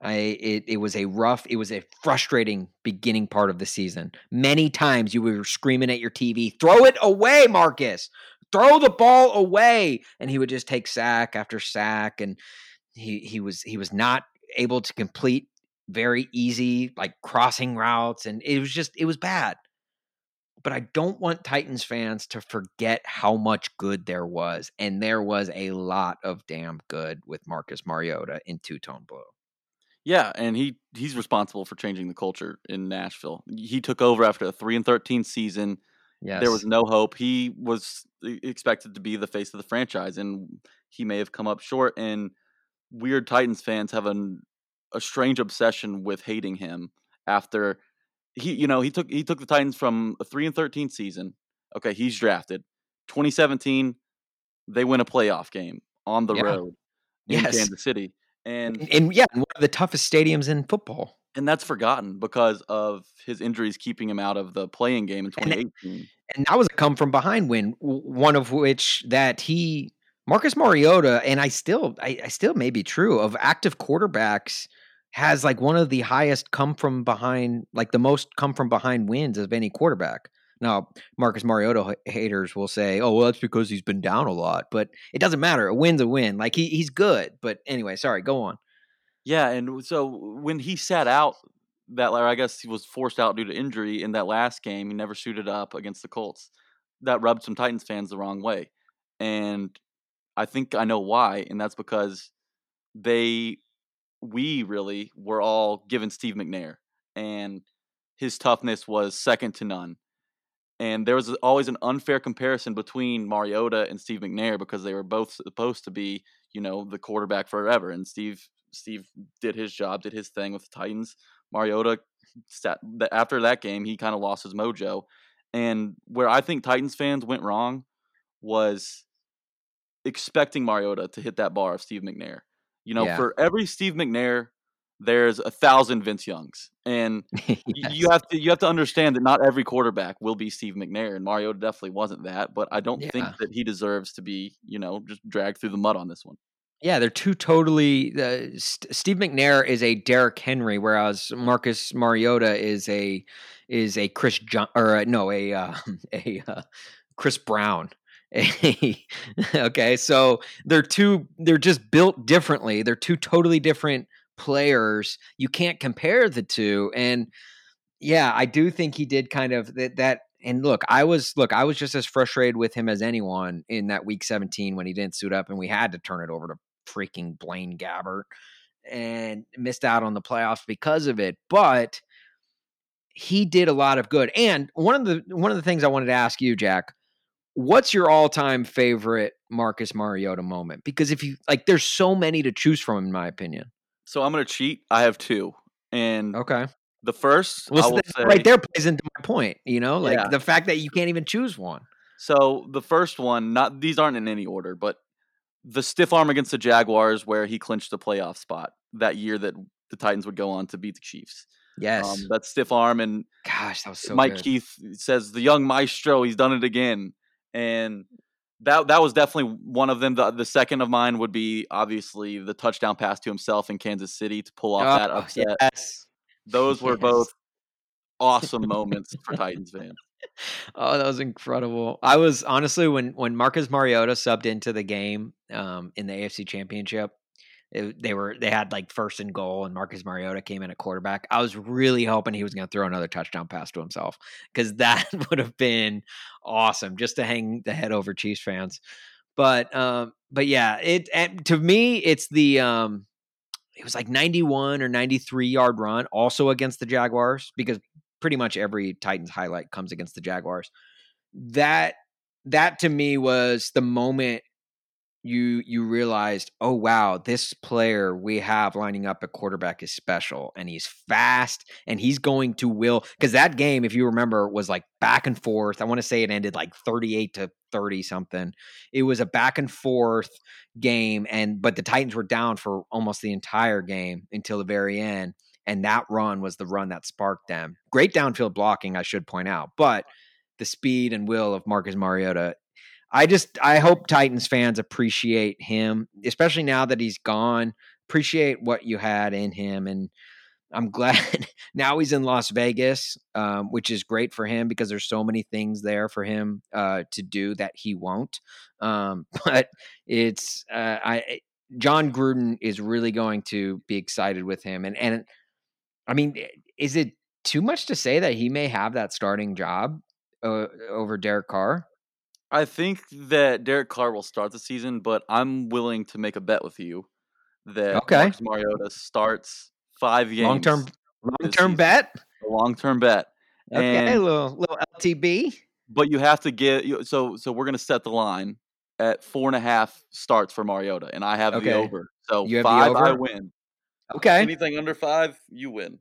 I it it was a rough, it was a frustrating beginning part of the season. Many times you were screaming at your TV, "Throw it away, Marcus! Throw the ball away!" And he would just take sack after sack, and he he was he was not able to complete very easy like crossing routes, and it was just it was bad. But I don't want Titans fans to forget how much good there was, and there was a lot of damn good with Marcus Mariota in two tone blue. Yeah, and he he's responsible for changing the culture in Nashville. He took over after a three and thirteen season. Yes. There was no hope. He was expected to be the face of the franchise, and he may have come up short. And weird Titans fans have an, a strange obsession with hating him after he, you know, he took he took the Titans from a three and thirteen season. Okay, he's drafted. 2017, they win a playoff game on the Yeah. road in Yes. Kansas City, and And, and yeah, one of the toughest stadiums in football. and that's forgotten because of his injuries keeping him out of the playing game in And it- 2018. And that was a come from behind win, one of which that he Marcus Mariota, and I still I, I still may be true of active quarterbacks has like one of the highest come from behind, like the most come from behind wins of any quarterback. Now, Marcus Mariota haters will say, "Oh, well, that's because he's been down a lot," but it doesn't matter. A win's a win. Like he he's good. But anyway, sorry, go on. Yeah, and so when he sat out that, I guess he was forced out due to injury in that last game, he never suited up against the Colts. That rubbed some Titans fans the wrong way, and I think I know why, and that's because they, we really were all given Steve McNair, and his toughness was second to none. And there was always an unfair comparison between Mariota and Steve McNair because they were both supposed to be, you know, the quarterback forever. And Steve Steve did his job, did his thing with the Titans. Mariota, sat, after that game, he kind of lost his mojo. And where I think Titans fans went wrong was expecting Mariota to hit that bar of Steve McNair. You know, Yeah. for every Steve McNair, there's a thousand Vince Youngs, and Yes. you have to you have to understand that not every quarterback will be Steve McNair, and Mariota definitely wasn't that. But I don't think that he deserves to be, you know, just dragged through the mud on this one. Yeah, they're two totally. Uh, St- Steve McNair is a Derrick Henry, whereas Marcus Mariota is a is a Chris John or uh, no a uh, a uh, Chris Brown. okay, so they're two. They're just built differently. They're two totally different players. You can't compare the two. And yeah, I do think he did kind of that. that and look, I was look, I was just as frustrated with him as anyone in that week 17 when he didn't suit up and we had to turn it over to freaking Blaine Gabbert and missed out on the playoffs because of it. But he did a lot of good. And one of the one of the things I wanted to ask you, Jack, what's your all-time favorite Marcus Mariota moment? Because if you like there's so many to choose from in my opinion. So I'm gonna cheat. I have two, and Okay. the first Well, so right there plays into my point, you know, like Yeah. the fact that you can't even choose one. So the first one, not these aren't in any order, but the stiff arm against the Jaguars, where he clinched the playoff spot that year that the Titans would go on to beat the Chiefs. Yes. Um, that stiff arm, and Gosh, that was so Mike good. Keith says the young maestro, he's done it again, and that that was definitely one of them. The, the second of mine would be obviously the touchdown pass to himself in Kansas City to pull off that Oh, upset. Yes. Those were Yes. both awesome moments for Titans fans. Oh, that was incredible. I was honestly when when Marcus Mariota subbed into the game um, in the AFC Championship, it- they were they had like first and goal, and Marcus Mariota came in at quarterback. I was really hoping he was going to throw another touchdown pass to himself because that would have been awesome just to hang the head over Chiefs fans. But um, but yeah, it to me it's the um, it was like 91 or 93 yard run, also against the Jaguars because pretty much every Titans highlight comes against the Jaguars. That that to me was the moment you you realized, oh wow, this player we have lining up at quarterback is special and he's fast and he's going to will because that game, if you remember, was like back and forth. I want to say it ended like 38 to 30 something. It was a back and forth game and but the Titans were down for almost the entire game until the very end. And that run was the run that sparked them. Great downfield blocking, I should point out, but the speed and will of Marcus Mariota I just I hope Titans fans appreciate him, especially now that he's gone. Appreciate what you had in him, and I'm glad now he's in Las Vegas, um, which is great for him because there's so many things there for him uh, to do that he won't. Um, but it's uh, I Jon Gruden is really going to be excited with him, and and I mean, is it too much to say that he may have that starting job uh, over Derek Carr? I think that Derek Carr will start the season, but I'm willing to make a bet with you that okay. Marcus Mariota starts five games. Long term, long term bet. Long term bet. Okay, and, little little LTB. But you have to get so so we're gonna set the line at four and a half starts for Mariota, and I have okay. the over. So five, over? I win. Okay. Anything under five, you win.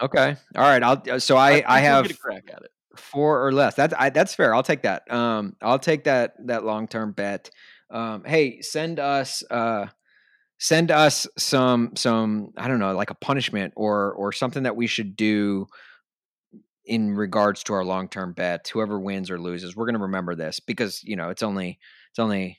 Okay. All right. I'll. Uh, so I I, I have crack at it four or less. That's I, that's fair. I'll take that. Um, I'll take that that long term bet. Um, hey, send us uh, send us some some I don't know like a punishment or or something that we should do in regards to our long term bet. Whoever wins or loses, we're going to remember this because you know it's only it's only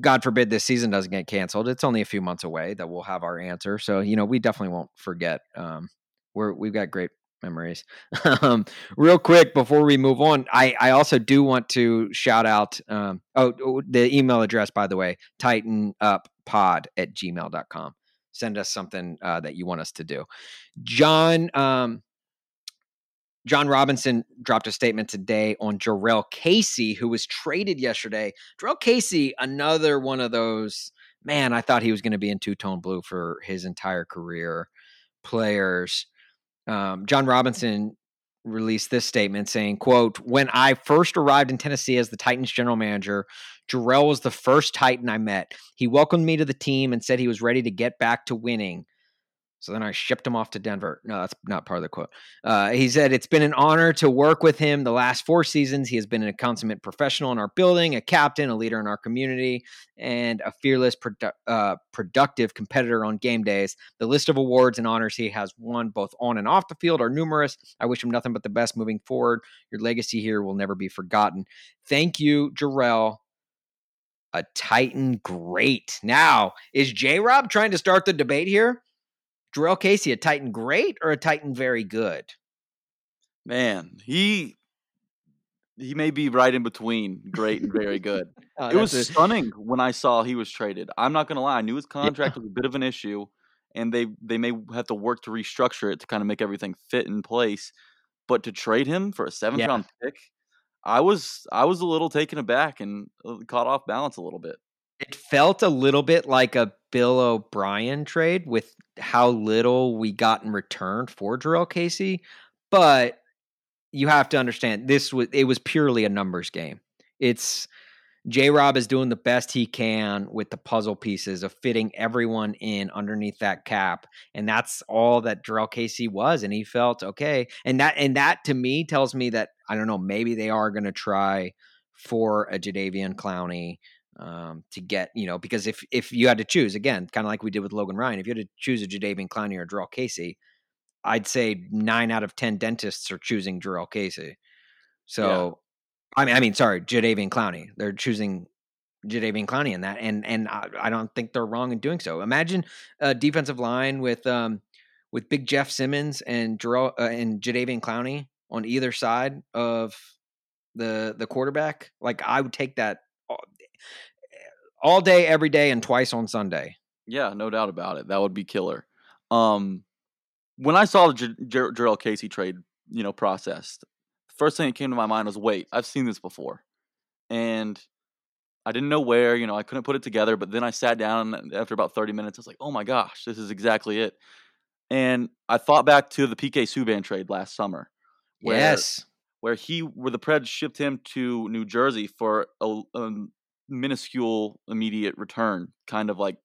God forbid this season doesn't get canceled. It's only a few months away that we'll have our answer. So you know we definitely won't forget. Um, we're we've got great memories. um, real quick before we move on, I, I also do want to shout out um, oh, oh the email address by the way, Titan Up pod at gmail.com. Send us something uh, that you want us to do. John um, Jon Robinson dropped a statement today on Jurrell Casey, who was traded yesterday. Jurrell Casey, another one of those, man, I thought he was going to be in two tone blue for his entire career players um, Jon Robinson released this statement saying, quote, when I first arrived in Tennessee as the Titans general manager, Jurrell was the first Titan I met. He welcomed me to the team and said he was ready to get back to winning. So then I shipped him off to Denver. No, that's not part of the quote. Uh, he said, It's been an honor to work with him the last four seasons. He has been a consummate professional in our building, a captain, a leader in our community, and a fearless, produ- uh, productive competitor on game days. The list of awards and honors he has won both on and off the field are numerous. I wish him nothing but the best moving forward. Your legacy here will never be forgotten. Thank you, Jurrell. A Titan great. Now, is J Rob trying to start the debate here? Jurrell Casey, a Titan great or a Titan very good? Man, he he may be right in between great and very good. oh, it was a... stunning when I saw he was traded. I'm not gonna lie, I knew his contract yeah. was a bit of an issue, and they they may have to work to restructure it to kind of make everything fit in place. But to trade him for a seventh yeah. round pick, I was I was a little taken aback and uh, caught off balance a little bit. It felt a little bit like a Bill O'Brien trade with how little we got in return for Jurrell Casey, but you have to understand this was it was purely a numbers game. It's J Rob is doing the best he can with the puzzle pieces of fitting everyone in underneath that cap. And that's all that Jurrell Casey was. And he felt okay. And that and that to me tells me that I don't know, maybe they are gonna try for a Jadeveon Clowney um, to get, you know, because if if you had to choose again, kind of like we did with Logan Ryan, if you had to choose a Jadeveon Clowney or Jurrell Casey, I'd say nine out of ten dentists are choosing Jurrell Casey. So, yeah. I mean, I mean, sorry, Jadeveon Clowney. They're choosing Jadeveon Clowney in that, and and I, I, don't think they're wrong in doing so. Imagine a defensive line with um with Big Jeff Simmons and Jurrell, uh, and Jadeveon Clowney on either side of the the quarterback. Like I would take that all day, every day, and twice on Sunday. Yeah, no doubt about it. That would be killer. Um, when I saw the J- J- Jurrell Casey trade, you know, processed, first thing that came to my mind was, wait, I've seen this before, and I didn't know where, you know, I couldn't put it together, but then I sat down after about 30 minutes. I was like, oh my gosh, this is exactly it. And I thought back to the PK Subban trade last summer. Where, yes. Where he, where the Preds shipped him to New Jersey for a, a minuscule immediate return, kind of like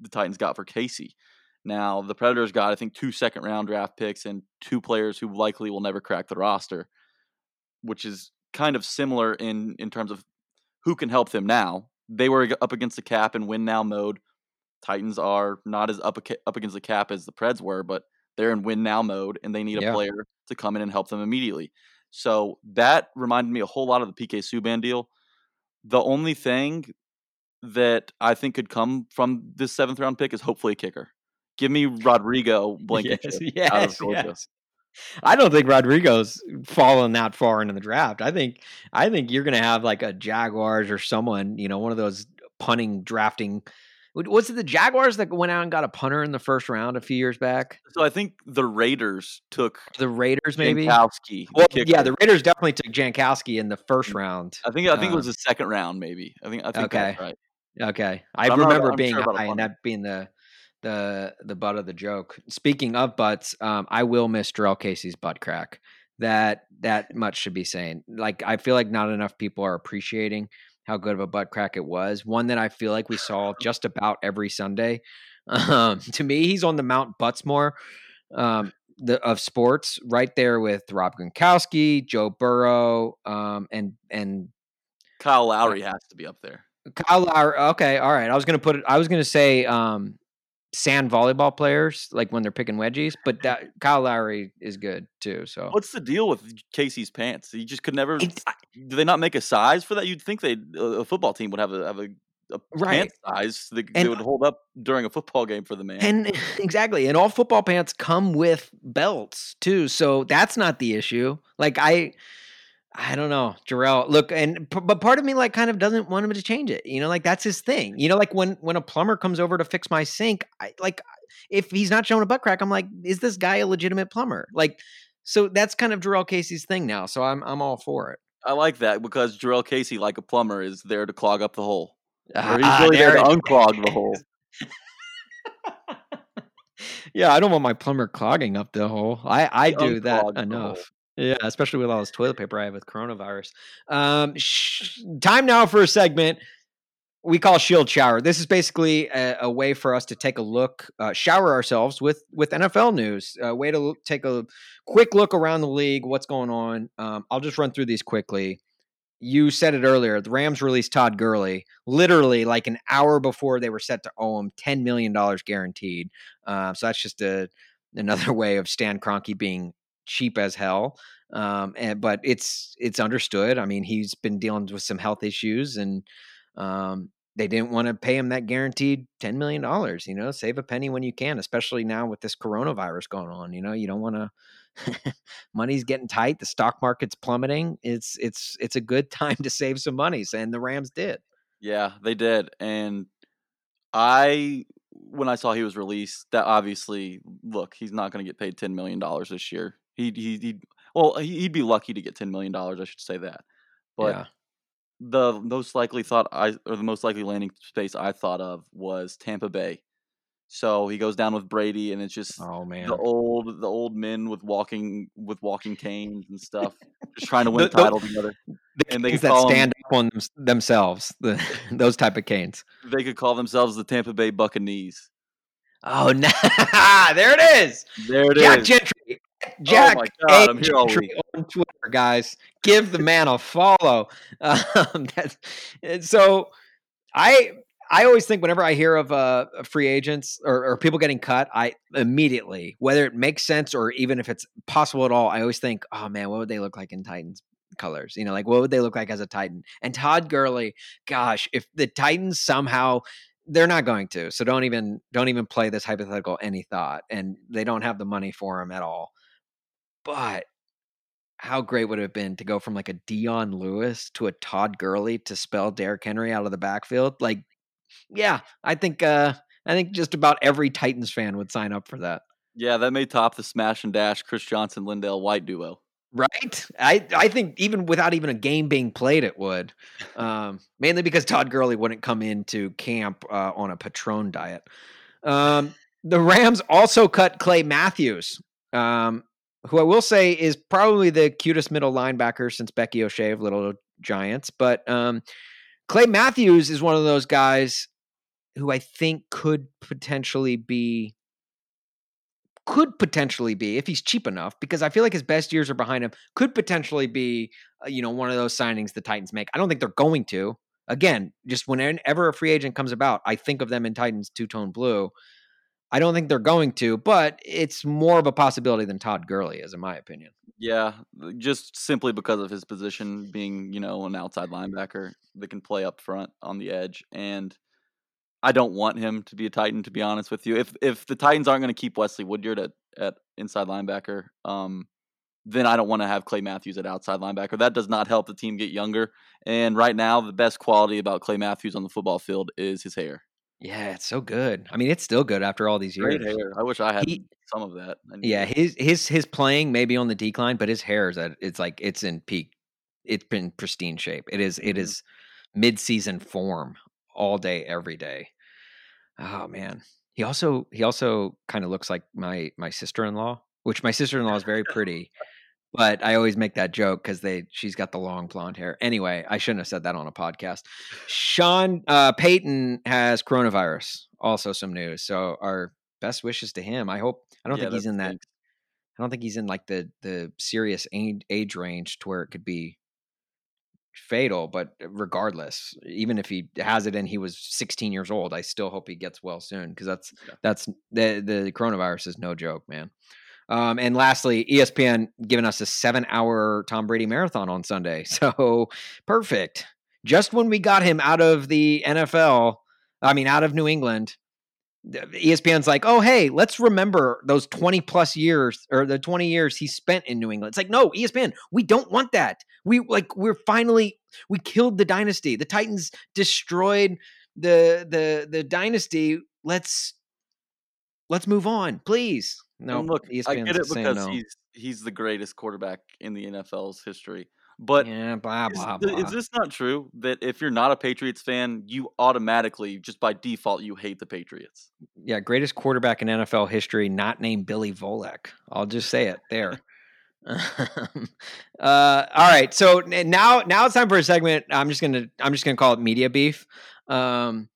the Titans got for Casey. Now, the Predators got, I think, two second round draft picks and two players who likely will never crack the roster, which is kind of similar in, in terms of who can help them now. They were up against the cap in win now mode. Titans are not as up, up against the cap as the Preds were, but they're in win now mode and they need a player to come in and help them immediately. So that reminded me a whole lot of the PK Subban deal. The only thing that I think could come from this seventh round pick is hopefully a kicker. Give me Rodrigo Blankenship yes, yes, out of Georgia. Yes. I don't think Rodrigo's fallen that far into the draft. I think I think you're going to have like a Jaguars or someone, you know, one of those punting drafting. Was it the Jaguars that went out and got a punter in the first round a few years back? So I think the Raiders took the Raiders maybe Janikowski. Well, yeah, the Raiders definitely took Janikowski in the first mm, round. I think I think it was the second round maybe. I think I think okay. right. Okay, I I'm remember not, being sure high and that being the the the butt of the joke. Speaking of butts, um, I will miss Jurrell Casey's butt crack. That that much should be saying. Like I feel like not enough people are appreciating how good of a butt crack it was. One that I feel like we saw just about every Sunday. Um, to me, he's on the Mount Buttsmore um, the, of sports, right there with Rob Gronkowski, Joe Burrow, um, and and Kyle Lowry has to be up there. Kyle Lowry. Okay, all right. I was gonna put it. I was gonna say um, sand volleyball players, like when they're picking wedgies. But that Kyle Lowry is good too. So what's the deal with Casey's pants? He just could never. It's, do they not make a size for that? You'd think they a football team would have a have a, a right. pant size that they, would hold up during a football game for the man. And exactly, and all football pants come with belts too. So that's not the issue. Like I. I don't know, Jurrell. Look, and but part of me like kind of doesn't want him to change it. You know, like that's his thing. You know, like when when a plumber comes over to fix my sink, I like if he's not showing a butt crack, I'm like, is this guy a legitimate plumber? Like, so that's kind of Jurrell Casey's thing now. So I'm I'm all for it. I like that because Jurrell Casey, like a plumber, is there to clog up the hole. Uh, he's really there, there to unclog the hole. yeah, I don't want my plumber clogging up the hole. I I do that enough. Yeah, especially with all this toilet paper I have with coronavirus. Um, sh- time now for a segment we call Shield Shower. This is basically a, a way for us to take a look, uh, shower ourselves with with NFL news. A way to look, take a quick look around the league, what's going on. Um, I'll just run through these quickly. You said it earlier. The Rams released Todd Gurley literally like an hour before they were set to owe him ten million dollars guaranteed. Uh, so that's just a another way of Stan Kroenke being cheap as hell. Um, and but it's it's understood. I mean, he's been dealing with some health issues, and um, they didn't want to pay him that guaranteed ten million dollars. You know, save a penny when you can, especially now with this coronavirus going on. You know, you don't want to. money's getting tight. The stock market's plummeting. It's it's it's a good time to save some money, and the Rams did. Yeah, they did, and I when I saw he was released, that obviously look, he's not going to get paid ten million dollars this year. He he he. Well, he'd be lucky to get ten million dollars. I should say that, but yeah. the most likely thought I or the most likely landing space I thought of was Tampa Bay. So he goes down with Brady, and it's just oh man, the old the old men with walking with walking canes and stuff, just trying to win the, title the, together. The and they that stand them, up on them, themselves, the, those type of canes. They could call themselves the Tampa Bay Buccaneers. Oh, no. there it is. There it Jack is. Gentry. Jack oh God, I'm here on Twitter, guys. Give the man a follow. Um, so I I always think whenever I hear of uh, free agents or, or, people getting cut, I immediately, whether it makes sense or even if it's possible at all, I always think, oh man, what would they look like in Titans colors? You know, like what would they look like as a Titan? And Todd Gurley, gosh, if the Titans somehow they're not going to, so don't even don't even play this hypothetical any thought, and they don't have the money for him at all. But how great would it have been to go from like a Dion Lewis to a Todd Gurley to spell Derrick Henry out of the backfield? Like yeah, I think uh, I think just about every Titans fan would sign up for that. Yeah, that may top the smash and dash Chris Johnson LenDale White duo. Right? I I think even without even a game being played, it would. Um, mainly because Todd Gurley wouldn't come into camp uh, on a Patron diet. Um, the Rams also cut Clay Matthews, um, who I will say is probably the cutest middle linebacker since Becky O'Shea of Little Giants. But um, Clay Matthews is one of those guys who I think could potentially be could potentially be if he's cheap enough because I feel like his best years are behind him. Could potentially be uh, you know one of those signings the Titans make. I don't think they're going to. Again, just whenever a free agent comes about, I think of them in Titans two tone blue. I don't think they're going to, but it's more of a possibility than Todd Gurley is, in my opinion. Yeah, just simply because of his position being, you know, an outside linebacker that can play up front on the edge. And I don't want him to be a Titan, to be honest with you. If if the Titans aren't going to keep Wesley Woodyard at, at inside linebacker, um, then I don't want to have Clay Matthews at outside linebacker. That does not help the team get younger. And right now, the best quality about Clay Matthews on the football field is his hair. Yeah, it's so good. I mean, it's still good after all these years. Great hair. I wish I had he, some of that. Yeah, his his his playing may be on the decline, but his hair is at it's like it's in peak. It's been pristine shape. It is, mm-hmm. it is mid season form all day, every day. Oh man. He also he also kind of looks like my my sister in law, which my sister in law is very pretty. But I always make that joke because they she's got the long blonde hair. Anyway, I shouldn't have said that on a podcast. Sean uh, Payton has coronavirus. Also, some news. So our best wishes to him. I hope. I don't yeah, think he's in that. I don't think he's in like the the serious age range to where it could be fatal. But regardless, even if he has it and he was 16 years old, I still hope he gets well soon because that's yeah. that's the the coronavirus is no joke, man. Um, and lastly, ESPN giving us a seven hour Tom Brady marathon on Sunday. So perfect. Just when we got him out of the NFL, I mean, out of New England, ESPN's like, oh, hey, let's remember those 20 plus years or the 20 years he spent in New England. It's like, no, ESPN, we don't want that. We like, we're finally, we killed the dynasty. The Titans destroyed the, the, the dynasty. Let's, let's move on, please. No, and look, ESPN's I get it because no. he's he's the greatest quarterback in the NFL's history. But yeah, blah, blah, is, blah. is this not true that if you're not a Patriots fan, you automatically, just by default, you hate the Patriots? Yeah, greatest quarterback in NFL history, not named Billy Volek. I'll just say it there. uh, all right, so now now it's time for a segment. I'm just gonna I'm just gonna call it media beef. Um,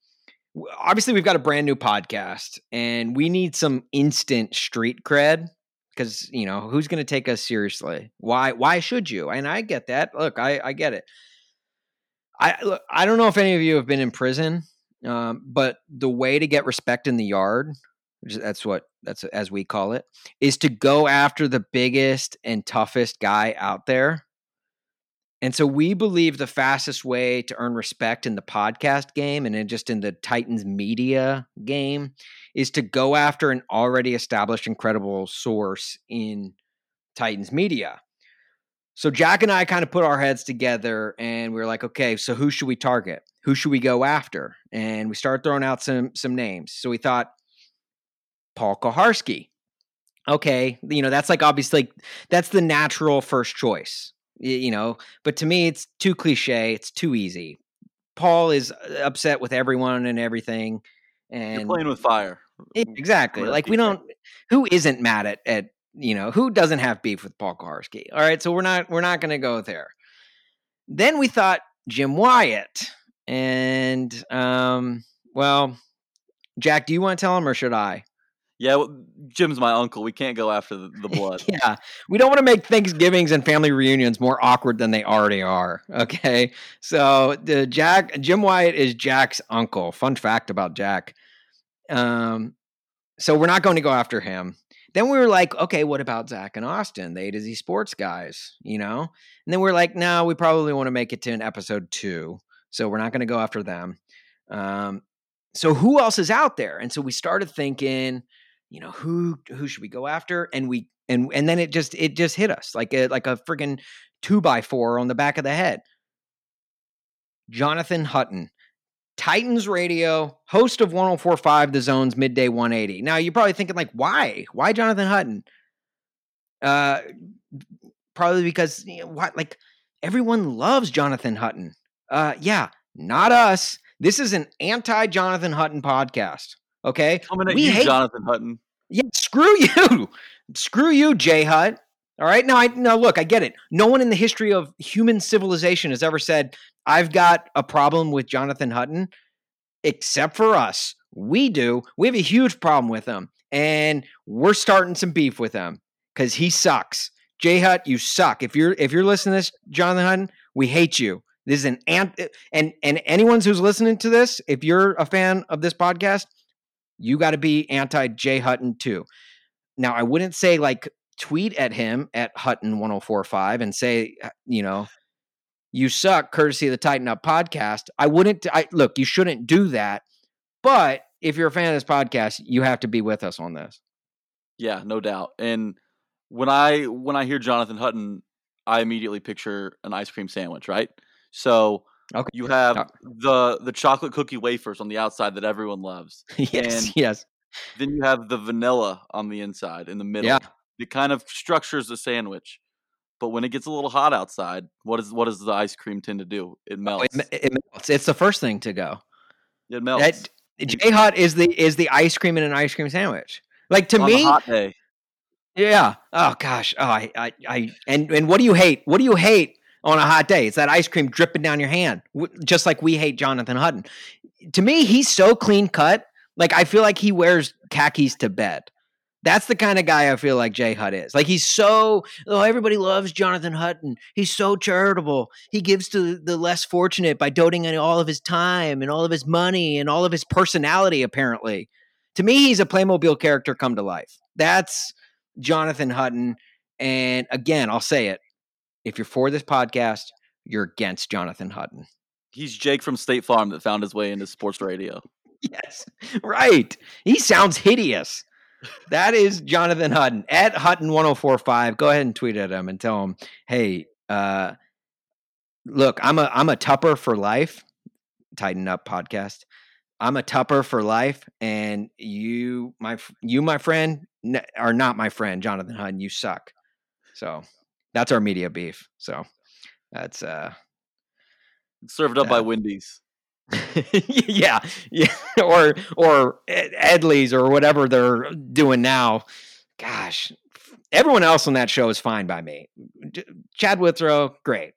obviously we've got a brand new podcast and we need some instant street cred because you know who's going to take us seriously? Why why should you? And i get that. Look i i get it. I look, i don't know if any of you have been in prison um, but the way to get respect in the yard that's what that's as we call it is to go after the biggest and toughest guy out there and so we believe the fastest way to earn respect in the podcast game and just in the Titans media game is to go after an already established incredible source in Titans media. So Jack and I kind of put our heads together and we are like, okay, so who should we target? Who should we go after? And we started throwing out some some names. So we thought Paul Kuharsky. Okay, you know, that's like obviously that's the natural first choice you know but to me it's too cliche it's too easy. Paul is uh, upset with everyone and everything and You're playing with fire exactly like we don't who isn't mad at at you know who doesn't have beef with paul Kuharsky? all right so we're not we're not going to go there. Then we thought jim wyatt and um well jack do you want to tell him or should i yeah, well, Jim's my uncle. We can't go after the, the blood. yeah, we don't want to make Thanksgivings and family reunions more awkward than they already are. Okay, so the Jack Jim Wyatt is Jack's uncle. Fun fact about Jack. Um, so we're not going to go after him. Then we were like, okay, what about Zach and Austin, the A to Z sports guys, you know? And then we are like, no, we probably want to make it to an episode two, so we're not going to go after them. Um, so who else is out there? And so we started thinking you know who who should we go after and we and and then it just it just hit us like a like a freaking two by four on the back of the head jonathan hutton titans radio host of 1045 the zones midday 180 now you're probably thinking like why why jonathan hutton uh probably because you know, what like everyone loves Jonathan Hutton. Uh, yeah, not us. This is an anti Jonathan Hutton podcast. Okay, coming at we you, hate, Jonathan Hutton. Yeah, screw you, screw you, J Hut. All right, now I now look, I get it. No one in the history of human civilization has ever said I've got a problem with Jonathan Hutton, except for us. We do. We have a huge problem with him, and we're starting some beef with him because he sucks. J Hut, you suck. If you're if you're listening to this, Jonathan Hutton, we hate you. This is an ant and and anyone who's listening to this, if you're a fan of this podcast, you got to be anti Jay Hutton too. Now, I wouldn't say like tweet at him at Hutton 1045 and say, uh, you know, you suck courtesy of the Titan Up podcast. I wouldn't I look, you shouldn't do that. But if you're a fan of this podcast, you have to be with us on this. Yeah, no doubt. And when I when I hear Jonathan Hutton, I immediately picture an ice cream sandwich, right? So okay. you have the the chocolate cookie wafers on the outside that everyone loves. yes, and yes. Then you have the vanilla on the inside in the middle. Yeah. It kind of structures the sandwich. But when it gets a little hot outside, what is what does the ice cream tend to do? It melts. Oh, it, it, melts. It's the first thing to go. It melts. J hot is the is the ice cream in an ice cream sandwich. Like to on me, hot day. Yeah. Oh gosh. Oh, I, I, I, and and what do you hate? What do you hate on a hot day? It's that ice cream dripping down your hand, just like we hate Jonathan Hutton. To me, he's so clean cut. Like I feel like he wears khakis to bed. That's the kind of guy I feel like Jay Hut is. Like he's so oh everybody loves Jonathan Hutton. He's so charitable. He gives to the less fortunate by doting on all of his time and all of his money and all of his personality apparently. To me he's a Playmobil character come to life. That's Jonathan Hutton. And again, I'll say it. If you're for this podcast, you're against Jonathan Hutton. He's Jake from State Farm that found his way into sports radio. Yes, right. He sounds hideous. That is Jonathan Hutton at Hutton1045. Go ahead and tweet at him and tell him, hey, uh, look, I'm a I'm a Tupper for life. Titan Up podcast. I'm a Tupper for life, and you, my you, my friend, are not my friend, Jonathan Hutton. You suck. So that's our media beef. So that's uh served up uh, by Wendy's. yeah, yeah, or or Edley's or whatever they're doing now. Gosh, everyone else on that show is fine by me. Chad Withrow, great.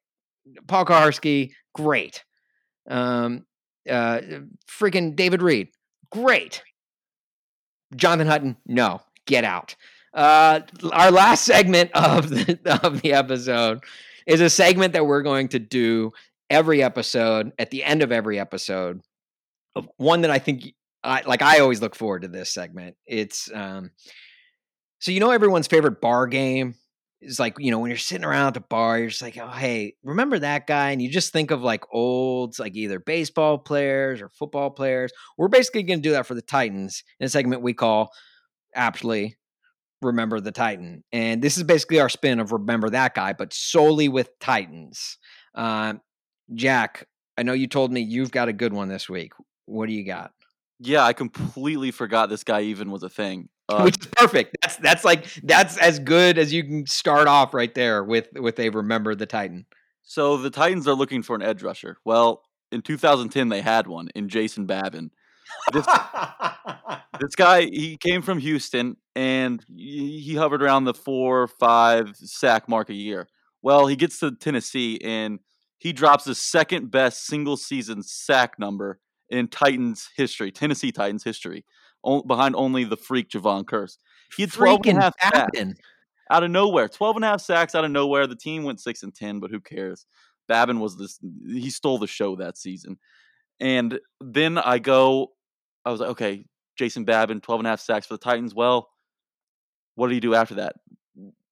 Paul Kuharsky, great. Um, uh, freaking David Reed, great. Jonathan Hutton, no get out. Uh, our last segment of the, of the episode is a segment that we're going to do every episode at the end of every episode. One that I think I like. I always look forward to this segment. It's um, so you know everyone's favorite bar game is like you know when you're sitting around at the bar, you're just like, oh hey, remember that guy? And you just think of like olds, like either baseball players or football players. We're basically going to do that for the Titans in a segment we call aptly remember the Titan. And this is basically our spin of remember that guy, but solely with Titans. Uh, Jack, I know you told me you've got a good one this week. What do you got? Yeah, I completely forgot this guy even was a thing. Uh, Which is perfect. That's that's like that's as good as you can start off right there with with a remember the Titan. So the Titans are looking for an edge rusher. Well, in 2010 they had one in Jason Babin. This, this guy, he came from Houston and he hovered around the four, five sack mark a year. Well, he gets to Tennessee and he drops the second best single season sack number in Titans history, Tennessee Titans history, behind only the freak Jevon Kearse. He had 12 and a half sacks out of nowhere. 12 and a half sacks out of nowhere. The team went 6 and 10, but who cares? Babin was this he stole the show that season. And then I go I was like, okay, Jason Babin, 12 and a half sacks for the Titans. Well, what did he do after that?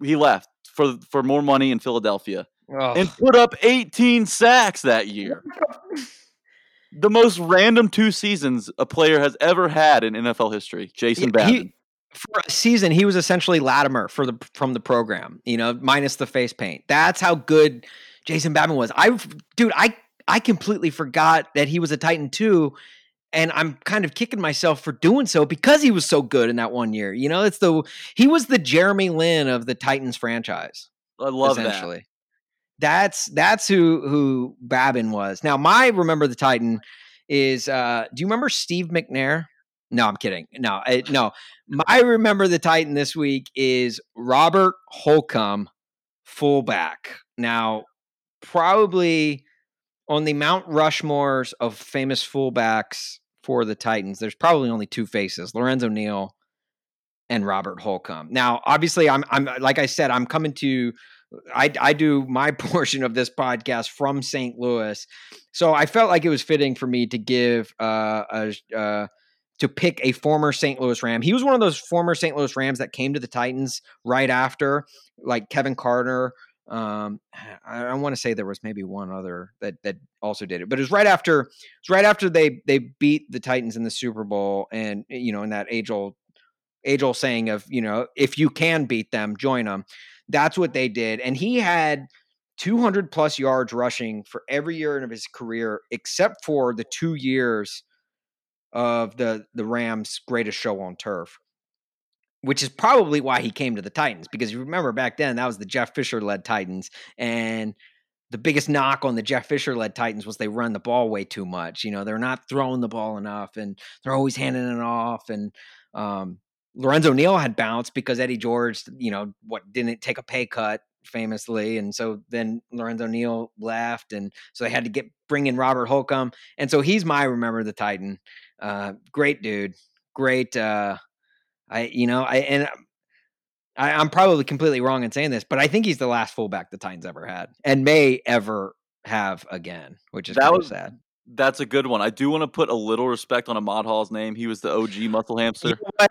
He left for for more money in Philadelphia oh. and put up 18 sacks that year. the most random two seasons a player has ever had in NFL history. Jason Babin. He, for a season, he was essentially Lattimer for the from the program, you know, minus the face paint. That's how good Jason Babin was. I dude, I I completely forgot that he was a Titan too and I'm kind of kicking myself for doing so because he was so good in that one year. You know, it's the he was the Jeremy Lin of the Titans franchise. I love essentially. that. That's that's who who Babin was. Now, my remember the Titan is. uh Do you remember Steve McNair? No, I'm kidding. No, I, no. My remember the Titan this week is Robert Holcombe, fullback. Now, probably on the Mount Rushmores of famous fullbacks for the Titans, there's probably only two faces: Lorenzo Neal and Robert Holcombe. Now, obviously, I'm I'm like I said, I'm coming to I, I do my portion of this podcast from St. Louis, so I felt like it was fitting for me to give uh, a, uh, to pick a former St. Louis Ram. He was one of those former St. Louis Rams that came to the Titans right after, like Kevin Carter. Um, I, I want to say there was maybe one other that that also did it, but it was right after. It's right after they they beat the Titans in the Super Bowl, and you know in that age old age old saying of you know if you can beat them, join them. That's what they did. And he had 200 plus yards rushing for every year of his career, except for the two years of the, the Rams' greatest show on turf, which is probably why he came to the Titans. Because you remember back then, that was the Jeff Fisher led Titans. And the biggest knock on the Jeff Fisher led Titans was they run the ball way too much. You know, they're not throwing the ball enough and they're always handing it off. And, um, Lorenzo Neal had bounced because Eddie George, you know, what didn't take a pay cut famously, and so then Lorenzo Neal left, and so they had to get bring in Robert Holcombe, and so he's my remember the Titan. Uh, great dude, great. Uh, I you know I and I, I'm probably completely wrong in saying this, but I think he's the last fullback the Titans ever had and may ever have again, which is that was sad. That's a good one. I do want to put a little respect on Ahmad Hall's name. He was the OG muscle hamster. You know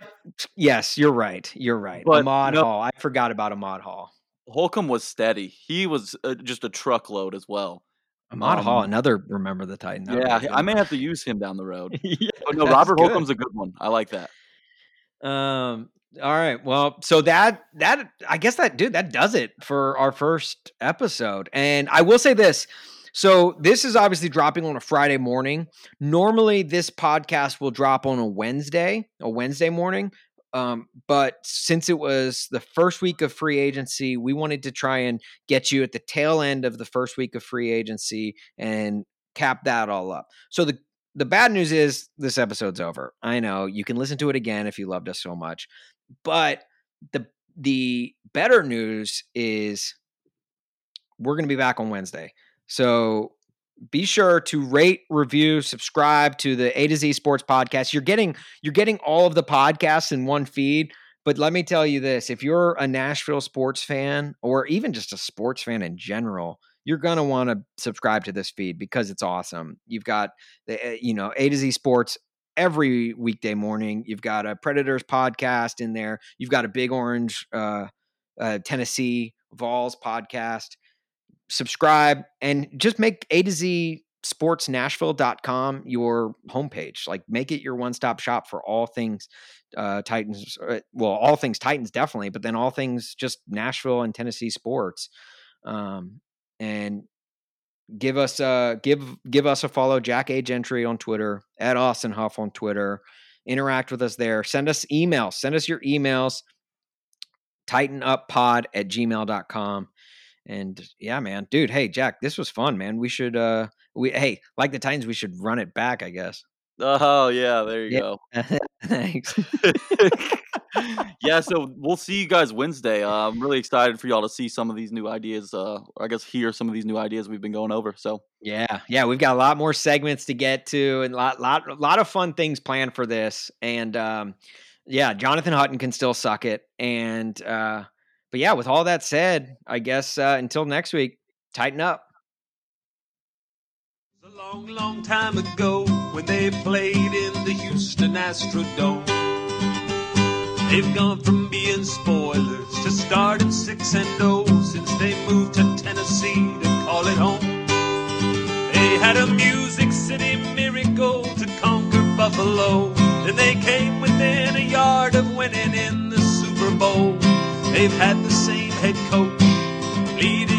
yes, you're right. You're right. But, Ahmad no, Hall. I forgot about Ahmad Hall. Holcombe was steady. He was uh, just a truckload as well. Ahmad um, Hall, another remember the Titan. Yeah, I may have to use him down the road. yeah, but no, Robert good. Holcombe's a good one. I like that. Um. All right. Well, so that that I guess that dude that does it for our first episode. And I will say this so this is obviously dropping on a Friday morning. Normally, this podcast will drop on a Wednesday, a Wednesday morning. Um, but since it was the first week of free agency, we wanted to try and get you at the tail end of the first week of free agency and cap that all up. So the the bad news is this episode's over. I know you can listen to it again if you loved us so much, but the the better news is we're going to be back on Wednesday. So be sure to rate, review, subscribe to the A to Z Sports Podcast. You're getting you're getting all of the podcasts in one feed. But let me tell you this: if you're a Nashville sports fan, or even just a sports fan in general, you're gonna want to subscribe to this feed because it's awesome. You've got the eh, you know A to Z Sports every weekday morning. You've got a Predators podcast in there. You've got a Big Orange uh, uh, Tennessee Vols podcast subscribe and just make A to Z sportsnashville.com your homepage. Like make it your one-stop shop for all things uh Titans uh, well all things Titans definitely, but then all things just Nashville and Tennessee sports. Um and give us a give give us a follow Jack A Gentry on Twitter, at Austin Huff on Twitter. Interact with us there. Send us emails. Send us your emails. Titanuppod at gmail.com. And yeah, man, dude. Hey, Jack, this was fun, man. We should, uh, we hey, like the Titans, we should run it back, I guess. Oh yeah, there you yeah. go. Thanks. yeah, so we'll see you guys Wednesday. Uh, I'm really excited for y'all to see some of these new ideas. Uh, I guess hear some of these new ideas we've been going over. So yeah, yeah, we've got a lot more segments to get to, and a lot, lot, lot of fun things planned for this. And um, yeah, Jonathan Hutton can still suck it, and uh, but yeah, with all that said, I guess uh, until next week, Titan Up. Long, long time ago when they played in the Houston Astrodome. They've gone from being spoilers to starting 6 and 0 since they moved to Tennessee to call it home. They had a Music City miracle to conquer Buffalo. Then they came within a yard of winning in the Super Bowl. They've had the same head coach leading